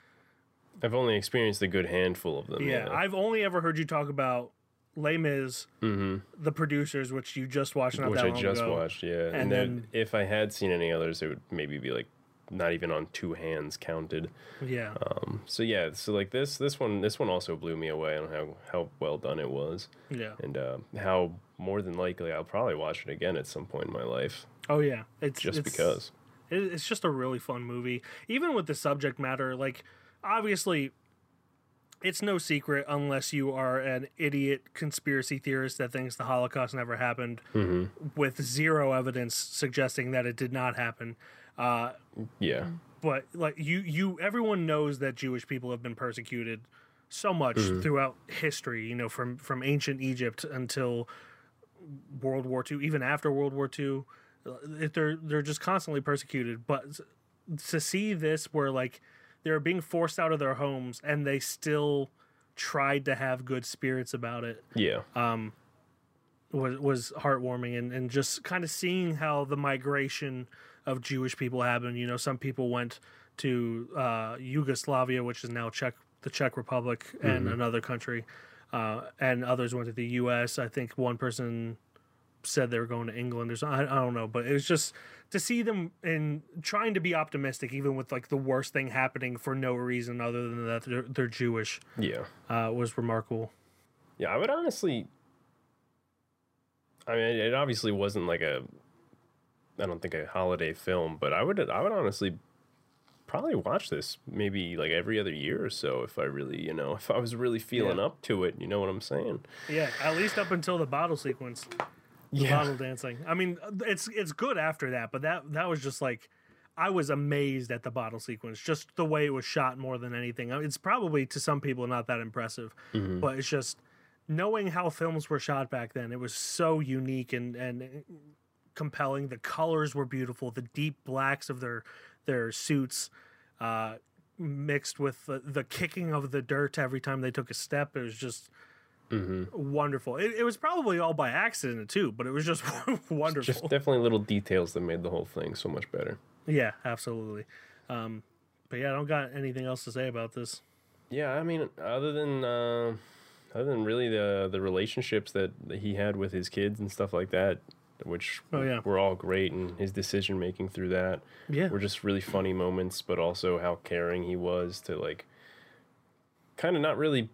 I've only experienced a good handful of them. yeah. Yeah. I've only ever heard you talk about Les Mis, the producers, which you just watched Mm-hmm. Which I just ago. watched, yeah. And And, then, then- if I had seen any others, it would maybe be like not even on two hands counted. Yeah, Um, so yeah, so like this this one this one also blew me away on how how well done it was, yeah. and uh, how more than likely I'll probably watch it again at some point in my life, Oh yeah, it's just it's, because. it's just a really fun movie even with the subject matter like obviously it's no secret unless you are an idiot conspiracy theorist that thinks the holocaust never happened with zero evidence suggesting that it did not happen. Uh, Yeah, but like you you everyone knows that jewish people have been persecuted so much throughout history you know from from ancient egypt until world war ii even after world war ii they're they're just constantly persecuted. But to see this where like they're being forced out of their homes and they still tried to have good spirits about it yeah, Um, was was heartwarming and, and just kind of seeing how the migration of Jewish people happened. You know, some people went to uh, Yugoslavia, which is now Czech, the Czech Republic, and another country, uh, and others went to the U.S. I think one person said they were going to England or something. I, I don't know, but it was just to see them in trying to be optimistic, even with like the worst thing happening for no reason other than that they're, they're Jewish, yeah, uh, was remarkable. yeah. I would honestly. I mean, it obviously wasn't like a. I don't think a holiday film, but I would I would honestly probably watch this maybe like every other year or so if I really you know if I was really feeling Yeah. up to it. You know what I'm saying? Yeah, at least up until the bottle sequence. The bottle dancing. I mean, uh, it's it's good after that, but that that was just like I was amazed at the bottle sequence, just the way it was shot more than anything. It's probably to some people not that impressive, mm-hmm. but it's just knowing how films were shot back then. It was so unique and and uh, compelling. The colors were beautiful. The deep blacks of their their suits. Uh, mixed with the, the kicking of the dirt every time they took a step it was just wonderful. It, it was probably all by accident too, but it was just wonderful. Just definitely little details that made the whole thing so much better. yeah, absolutely. Um, but yeah, I don't got anything else to say about this. Yeah, I mean, other than uh, other than really the the relationships that, that he had with his kids and stuff like that, which Oh, yeah. were all great, and his decision making through that Yeah, were just really funny moments, but also how caring he was to like, kind of not really,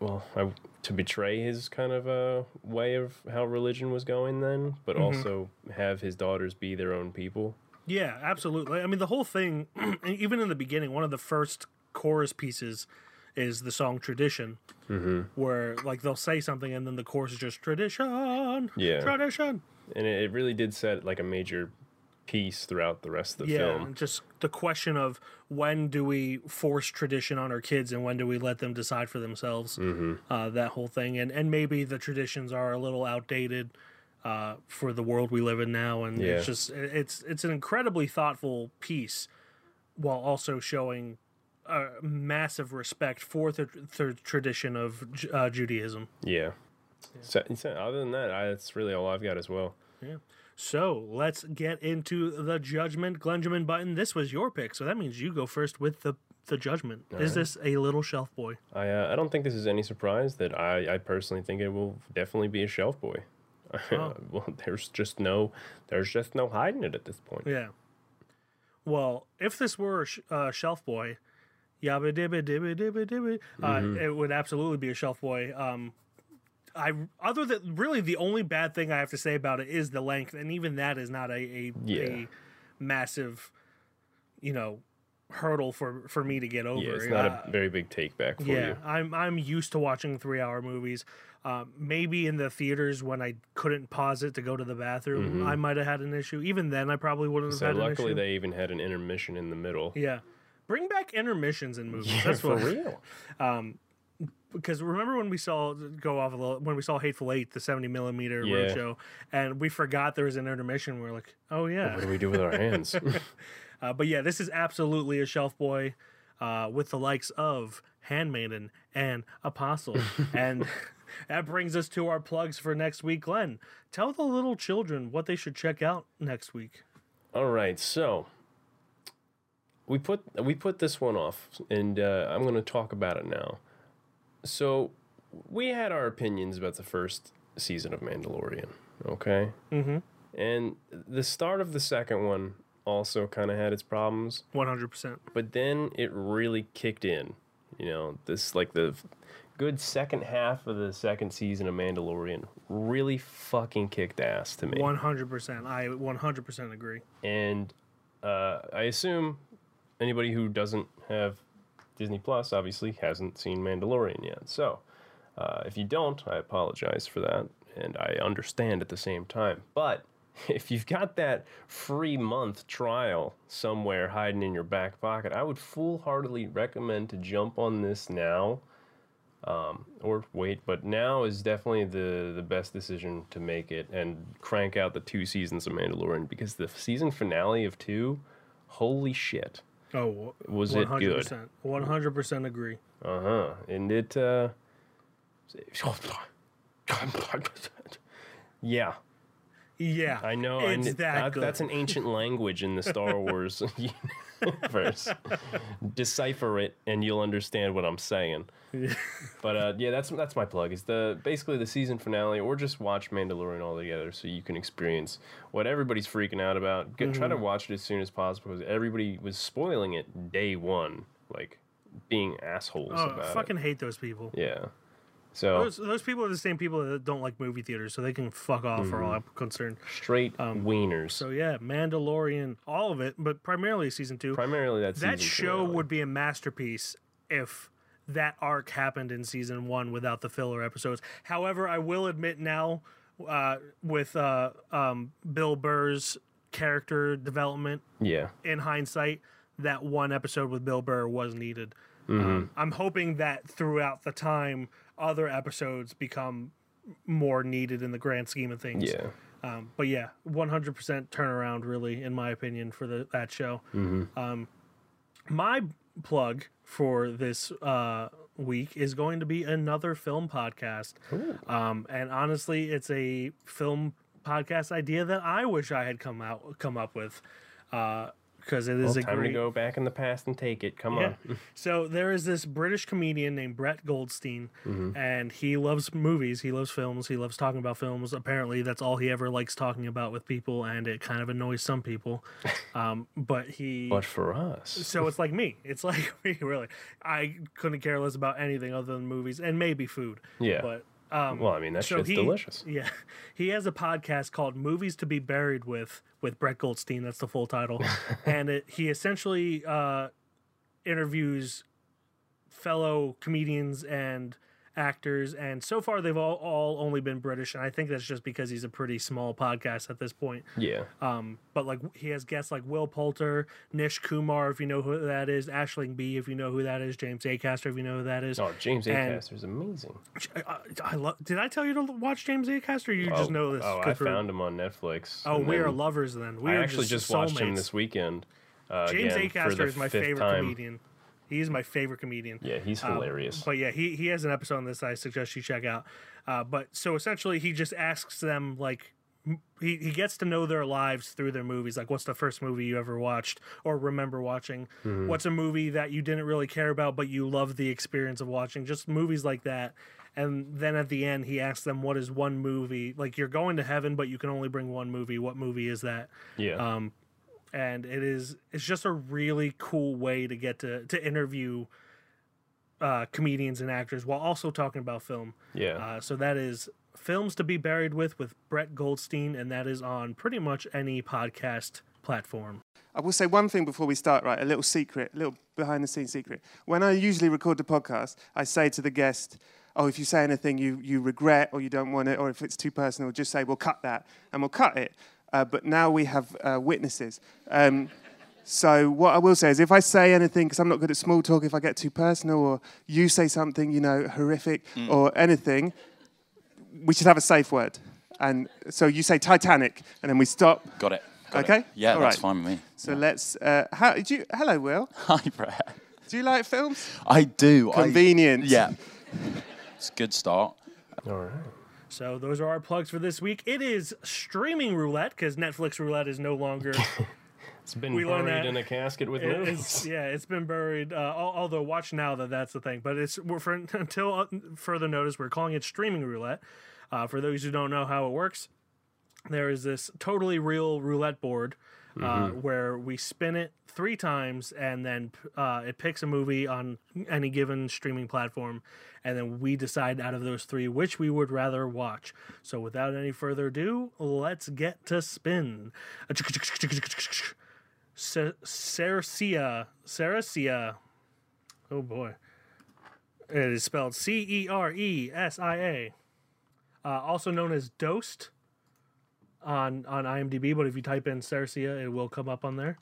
well, I, to betray his kind of uh, way of how religion was going then, but Mm-hmm. also have his daughters be their own people. yeah, absolutely. I mean, the whole thing, even in the beginning, one of the first chorus pieces is the song tradition Mm-hmm. where like they'll say something and then the chorus is just tradition Yeah. tradition and it, it really did set like a major piece throughout the rest of the yeah film. just the question of when do we force tradition on our kids and when do we let them decide for themselves Mm-hmm. uh, that whole thing and and maybe the traditions are a little outdated uh, for the world we live in now and Yeah. it's just it's it's an incredibly thoughtful piece while also showing a massive respect for the, the tradition of uh, Judaism. Yeah. So, so other than that, I, that's really all I've got as well. So let's get into the judgment. Glenjamin Button, this was your pick, so that means you go first with the the judgment. Is this a little shelf boy? I uh, I don't think this is any surprise that I, I personally think it will definitely be a shelf boy. Oh. well, there's just no there's just no hiding it at this point. Yeah. Well, if this were a sh- uh, shelf boy, yabba dibba dibba dibba dibba, uh, it would absolutely be a shelf boy. Um, I other than really the only bad thing I have to say about it is the length, and even that is not a a, Yeah. a massive, you know, hurdle for for me to get over. Yeah, it's Uh, not a very big take back for yeah, you. I'm I'm used to watching three hour movies. Um, maybe in the theaters when I couldn't pause it to go to the bathroom, I might have had an issue. Even then, I probably wouldn't have So had an luckily they even had an intermission in the middle. yeah, bring back intermissions in movies. Yeah, That's for real. because remember when we saw go off a little, when we saw Hateful Eight, the seventy millimeter Yeah. roadshow, and we forgot there was an intermission. We are like, oh yeah, What do we do with our hands? Uh, but yeah, this is absolutely a shelf boy uh, with the likes of Handmaiden and Apostle. and that brings us to our plugs for next week. Glenn, tell the little children what they should check out next week. All right, so we put we put this one off, and uh, I'm going to talk about it now. So we had our opinions about the first season of Mandalorian, okay? Mm-hmm. And the start of the second one also kind of had its problems, 100%. but then it really kicked in. You know, this like the good second half of the second season of Mandalorian really fucking kicked ass to me. 100%. I 100% agree. and uh, I assume anybody who doesn't have Disney Plus obviously hasn't seen Mandalorian yet. So uh, if you don't, I apologize for that, and I understand at the same time. But if you've got that free month trial somewhere hiding in your back pocket, I would full-heartedly recommend to jump on this now. Um, or wait, but now is definitely the the best decision to make it and crank out the two seasons of Mandalorian because the season finale of two, holy shit, Oh, Was it good? 100%. 100% agree. uh huh, and it, uh, yeah, Yeah. I know. It's I, that. That's an ancient language in the Star Wars universe. Decipher it, and you'll understand what I'm saying. But uh, yeah, that's that's my plug. Is the basically the season finale, or just watch Mandalorian all together, so you can experience what everybody's freaking out about. Get, Try to watch it as soon as possible because everybody was spoiling it day one, like being assholes Oh, about I fucking hate those people. Yeah. So Those, those people are the same people that don't like movie theaters, so they can fuck off for all I'm concerned. straight wieners. um, So yeah, Mandalorian, all of it, but primarily season two. Primarily that that show would be a masterpiece if that arc happened in season one without the filler episodes. However, I will admit now, uh, with uh, um, Bill Burr's character development yeah. in hindsight, that one episode with Bill Burr was needed. Mm-hmm. Um, I'm hoping that throughout the time, other episodes become more needed in the grand scheme of things. Yeah. Um, but yeah, 100% turnaround, really, in my opinion, for the that show. Um, my plug for this uh, week is going to be another film podcast. Um, and honestly, it's a film podcast idea that I wish I had come out come up with. Because it is Well, a time great to go back in the past and take it. Come yeah. on. So there is this British comedian named Brett Goldstein, Mm-hmm. and he loves movies. He loves films. He loves talking about films. Apparently, that's all he ever likes talking about with people, and it kind of annoys some people. Um, but he. But for us, so it's like me. It's like me, really. I couldn't care less about anything other than movies and maybe food. Yeah. But um, well, I mean that so shit's he, delicious. Yeah, he has a podcast called "Movies to Be Buried With" with Brett Goldstein. That's the full title, and it, he essentially uh, interviews fellow comedians and actors, and so far they've all, all only been British, and I think that's just because he's a pretty small podcast at this point. Yeah. Um, but like he has guests like Will Poulter, Nish Kumar, if you know who that is, Aisling Bea, if you know who that is, James Acaster, if you know who that is. Oh, James Acaster is amazing. I, I love. Did I tell you to watch James Acaster? Or you just oh, know this? Oh, I we're- found him on Netflix. Oh, we are lovers then. We I are actually just, just, watched him this weekend. Uh, James again, Acaster is my favorite time. comedian. He's my favorite comedian. Yeah, he's Um, hilarious. but yeah, he he has an episode on this I suggest you check out. Uh, but so essentially, he just asks them like. He, he gets to know their lives through their movies. Like, what's the first movie you ever watched or remember watching? Mm-hmm. What's a movie that you didn't really care about, but you loved the experience of watching? Just movies like that. And then at the end, he asks them, What is one movie? Like, you're going to heaven, but you can only bring one movie. What movie is that? yeah. um, and it is it's just a really cool way to get to to interview uh, comedians and actors while also talking about film. yeah. Uh, so that is films to be buried with with Brett Goldstein, and that is on pretty much any podcast platform. I will say one thing before we start, right? A little secret, a little behind the scenes secret. When I usually record the podcast, I say to the guest, Oh, if you say anything you, you regret or you don't want it, or if it's too personal, just say, We'll cut that, and we'll cut it. Uh, but now we have uh, witnesses. Um, so what I will say is if I say anything, because I'm not good at small talk, if I get too personal or you say something, you know, horrific or anything, we should have a safe word. And so you say Titanic, and then we stop. Got it. Got Okay? It. Yeah, All that's right. fine with me. So let's. Uh, how, do you, hello, Will. Hi, Brett. Do you like films? I do. I- Convenient. yeah. It's a good start. All right. So those are our plugs for this week. It is streaming roulette because Netflix roulette is no longer. It's been We buried in a casket with It- movies. it's, yeah, it's been buried. Uh, although watch now that that's the thing, but it's we're for, until uh, further notice, we're calling it streaming roulette. Uh, for those who don't know how it works, there is this totally real roulette board uh, where we spin it three times, and then uh, it picks a movie on any given streaming platform, and then we decide out of those three which we would rather watch. So, without any further ado, let's get to spin. Ce- Cercia. Cercia. Oh boy. It is spelled C E R E S I A. Uh, also known as Dosed on, on IMDb, but if you type in Cercia, it will come up on there.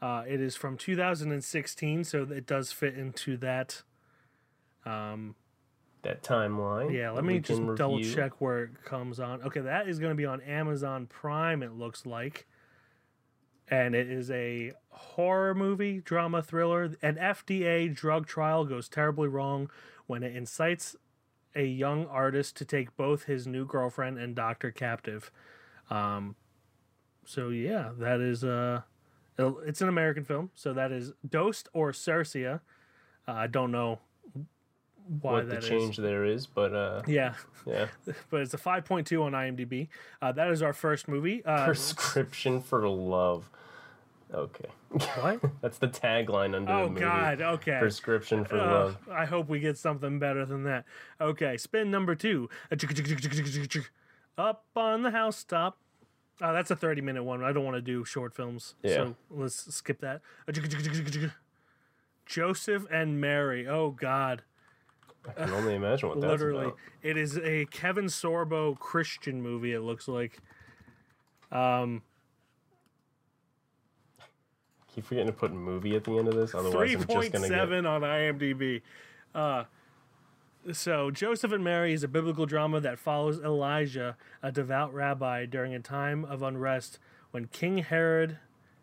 Uh, it is from 2016, so it does fit into that. Um, that timeline. yeah, let me just double check where it comes on. Okay, that is going to be on Amazon Prime, it looks like. And it is a horror movie, drama thriller. An FDA drug trial goes terribly wrong when it incites a young artist to take both his new girlfriend and doctor captive. Um, so yeah, that is uh, it's an American film. So that is Dosed or Cercia. Uh, I don't know why What the is. change there is, but uh, Yeah, yeah. but it's a 5.2 on IMDb. Uh, that is our first movie. Uh, Prescription for love. Okay. what? That's the tagline under the movie. Oh. God. Okay. Prescription for Uh, love. I hope we get something better than that. Okay, spin number two. Up on the housetop. Oh, that's a 30 minute one. I don't want to do short films. Yeah. So let's skip that. Joseph and Mary. Oh, God. I can only imagine what that's Literally. about. It is a Kevin Sorbo Christian movie, it looks like. Um, Keep forgetting to put movie at the end of this, otherwise Three I'm just gonna get. on IMDb. Uh, so Joseph and Mary is a biblical drama that follows Elijah, a devout rabbi, during a time of unrest when King Herod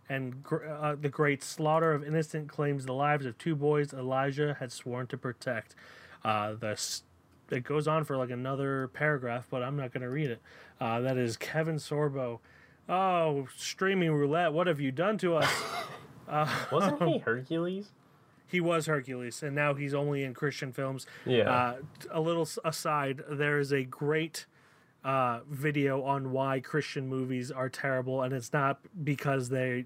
and uh, the great slaughter of innocent claims the lives of two boys Elijah had sworn to protect. Uh, the it goes on for like another paragraph, but I'm not going to read it. Uh, that is Kevin Sorbo. Oh, streaming roulette! What have you done to us? Wasn't he Hercules? He was Hercules, and now he's only in Christian films. Yeah. Uh, a little aside, there is a great uh, video on why Christian movies are terrible, and it's not because they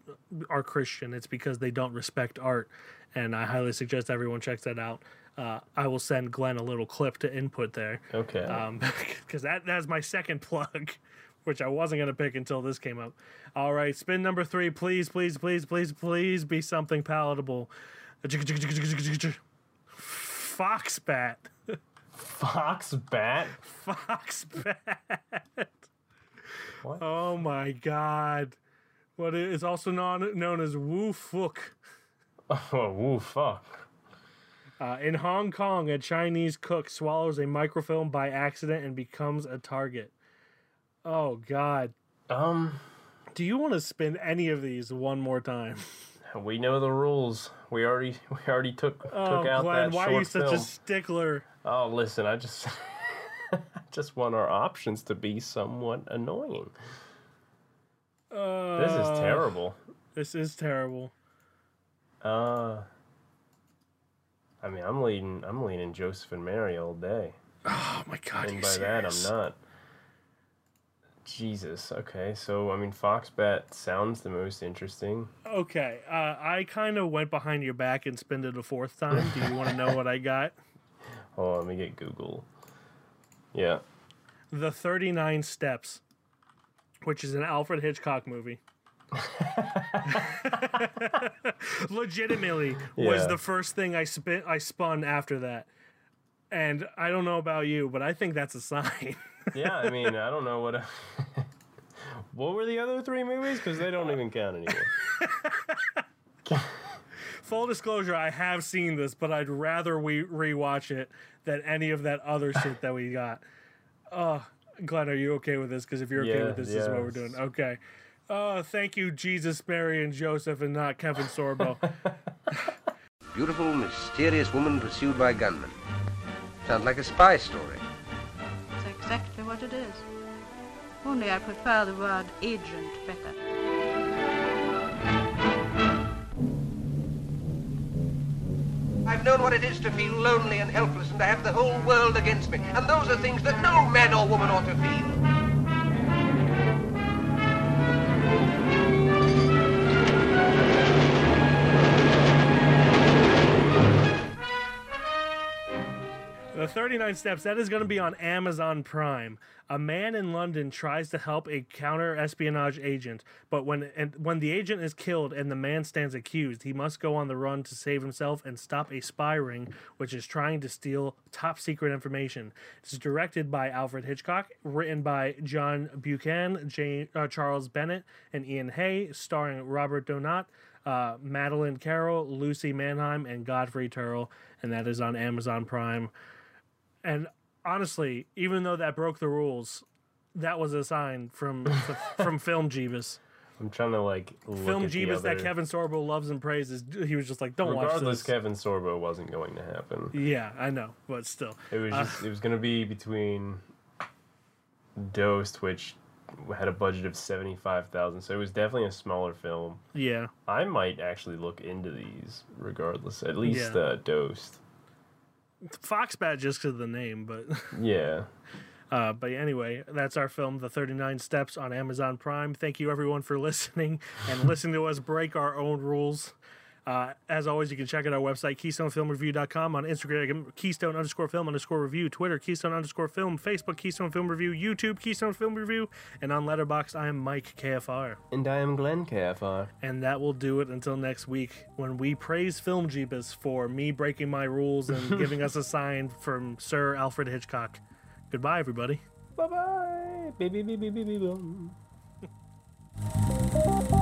are Christian; it's because they don't respect art. And I highly suggest everyone checks that out. Uh, I will send Glenn a little clip to input there, Okay. um, because that that's my second plug. Which I wasn't gonna pick until this came up. All right, spin number three, please, please, please, please, please be something palatable. Fox bat. Fox bat. Fox bat. What? Oh my god. What is also known, known as Wu Fuk. Oh, woo, fuck. Uh, in Hong Kong, a Chinese cook swallows a microfilm by accident and becomes a target. Oh god. Um, Do you want to spin any of these one more time? we know the rules. We already we already took took Oh, out Glenn, that why short are you such film. a stickler? Oh, listen, I just I just want our options to be somewhat annoying. Uh, This is terrible. This is terrible. Uh, I mean, I'm leading. I'm leaning Joseph and Mary all day, Oh my god, and by that I'm not. Jesus. Okay, so I mean, Foxbat sounds the most interesting. Okay, uh, I kind of went behind your back and spinned it a fourth time. Do you want to know what I got? Oh, let me get Google. Yeah. The 39 Steps, which is an Alfred Hitchcock movie. Legitimately was Yeah. the first thing I spin I spun after that. And I don't know about you, but I think that's a sign. Yeah. I mean, I don't know what. what were the other three movies? Because they don't even count anymore. Full disclosure, I have seen this, but I'd rather we rewatch it than any of that other shit that we got. Uh, Glenn, are you okay with this? Because if you're okay Yeah, with this, this is what we're doing. Okay. Uh, thank you, Jesus, Mary, and Joseph, and not Kevin Sorbo. Beautiful, mysterious woman pursued by gunmen. Sounds like a spy story. It is. Only I prefer the word agent better. I've known what it is to feel lonely and helpless and to have the whole world against me. And those are things that no man or woman ought to feel. The 39 Steps, that is going to be on Amazon Prime. A man in London tries to help a counter espionage agent, but when and when the agent is killed and the man stands accused, he must go on the run to save himself and stop a spy ring which is trying to steal top secret information. It's directed by Alfred Hitchcock, written by John Buchan, Jane, uh, Charles Bennett, and Ian Hay, starring Robert Donat, uh, Madeleine Carroll, Lucie Mannheim, and Godfrey Tearle, and that is on Amazon Prime. And honestly, even though that broke the rules, that was a sign from from Film Jeebus. I'm trying to like look Film at the Jeebus that Kevin Sorbo loves and praises. He was just like, "Don't watch Regardless, this." Kevin Sorbo wasn't going to happen. Yeah, I know, but still, It was Uh, just it was gonna be between Dosed, which had a budget of seventy five thousand, so it was definitely a smaller film. yeah. I might actually look into these regardless. At least Yeah. uh, Dosed. Foxbat just because of the name, but Yeah. uh, but anyway, that's our film, The Thirty Nine Steps, on Amazon Prime. Thank you everyone for listening and listening to us break our own rules. Uh, as always, you can check out our website, KeystoneFilmReview.com, on Instagram, Keystone underscore film underscore review, Twitter, Keystone underscore film, Facebook, Keystone Film Review, YouTube, Keystone Film Review, and on Letterboxd, I am Mike KFR. And I am Glenn KFR. And that will do it until next week when we praise Film Jeebus for me breaking my rules and giving us a sign from Sir Alfred Hitchcock. Goodbye, everybody. Bye bye. Beep, beep, boom.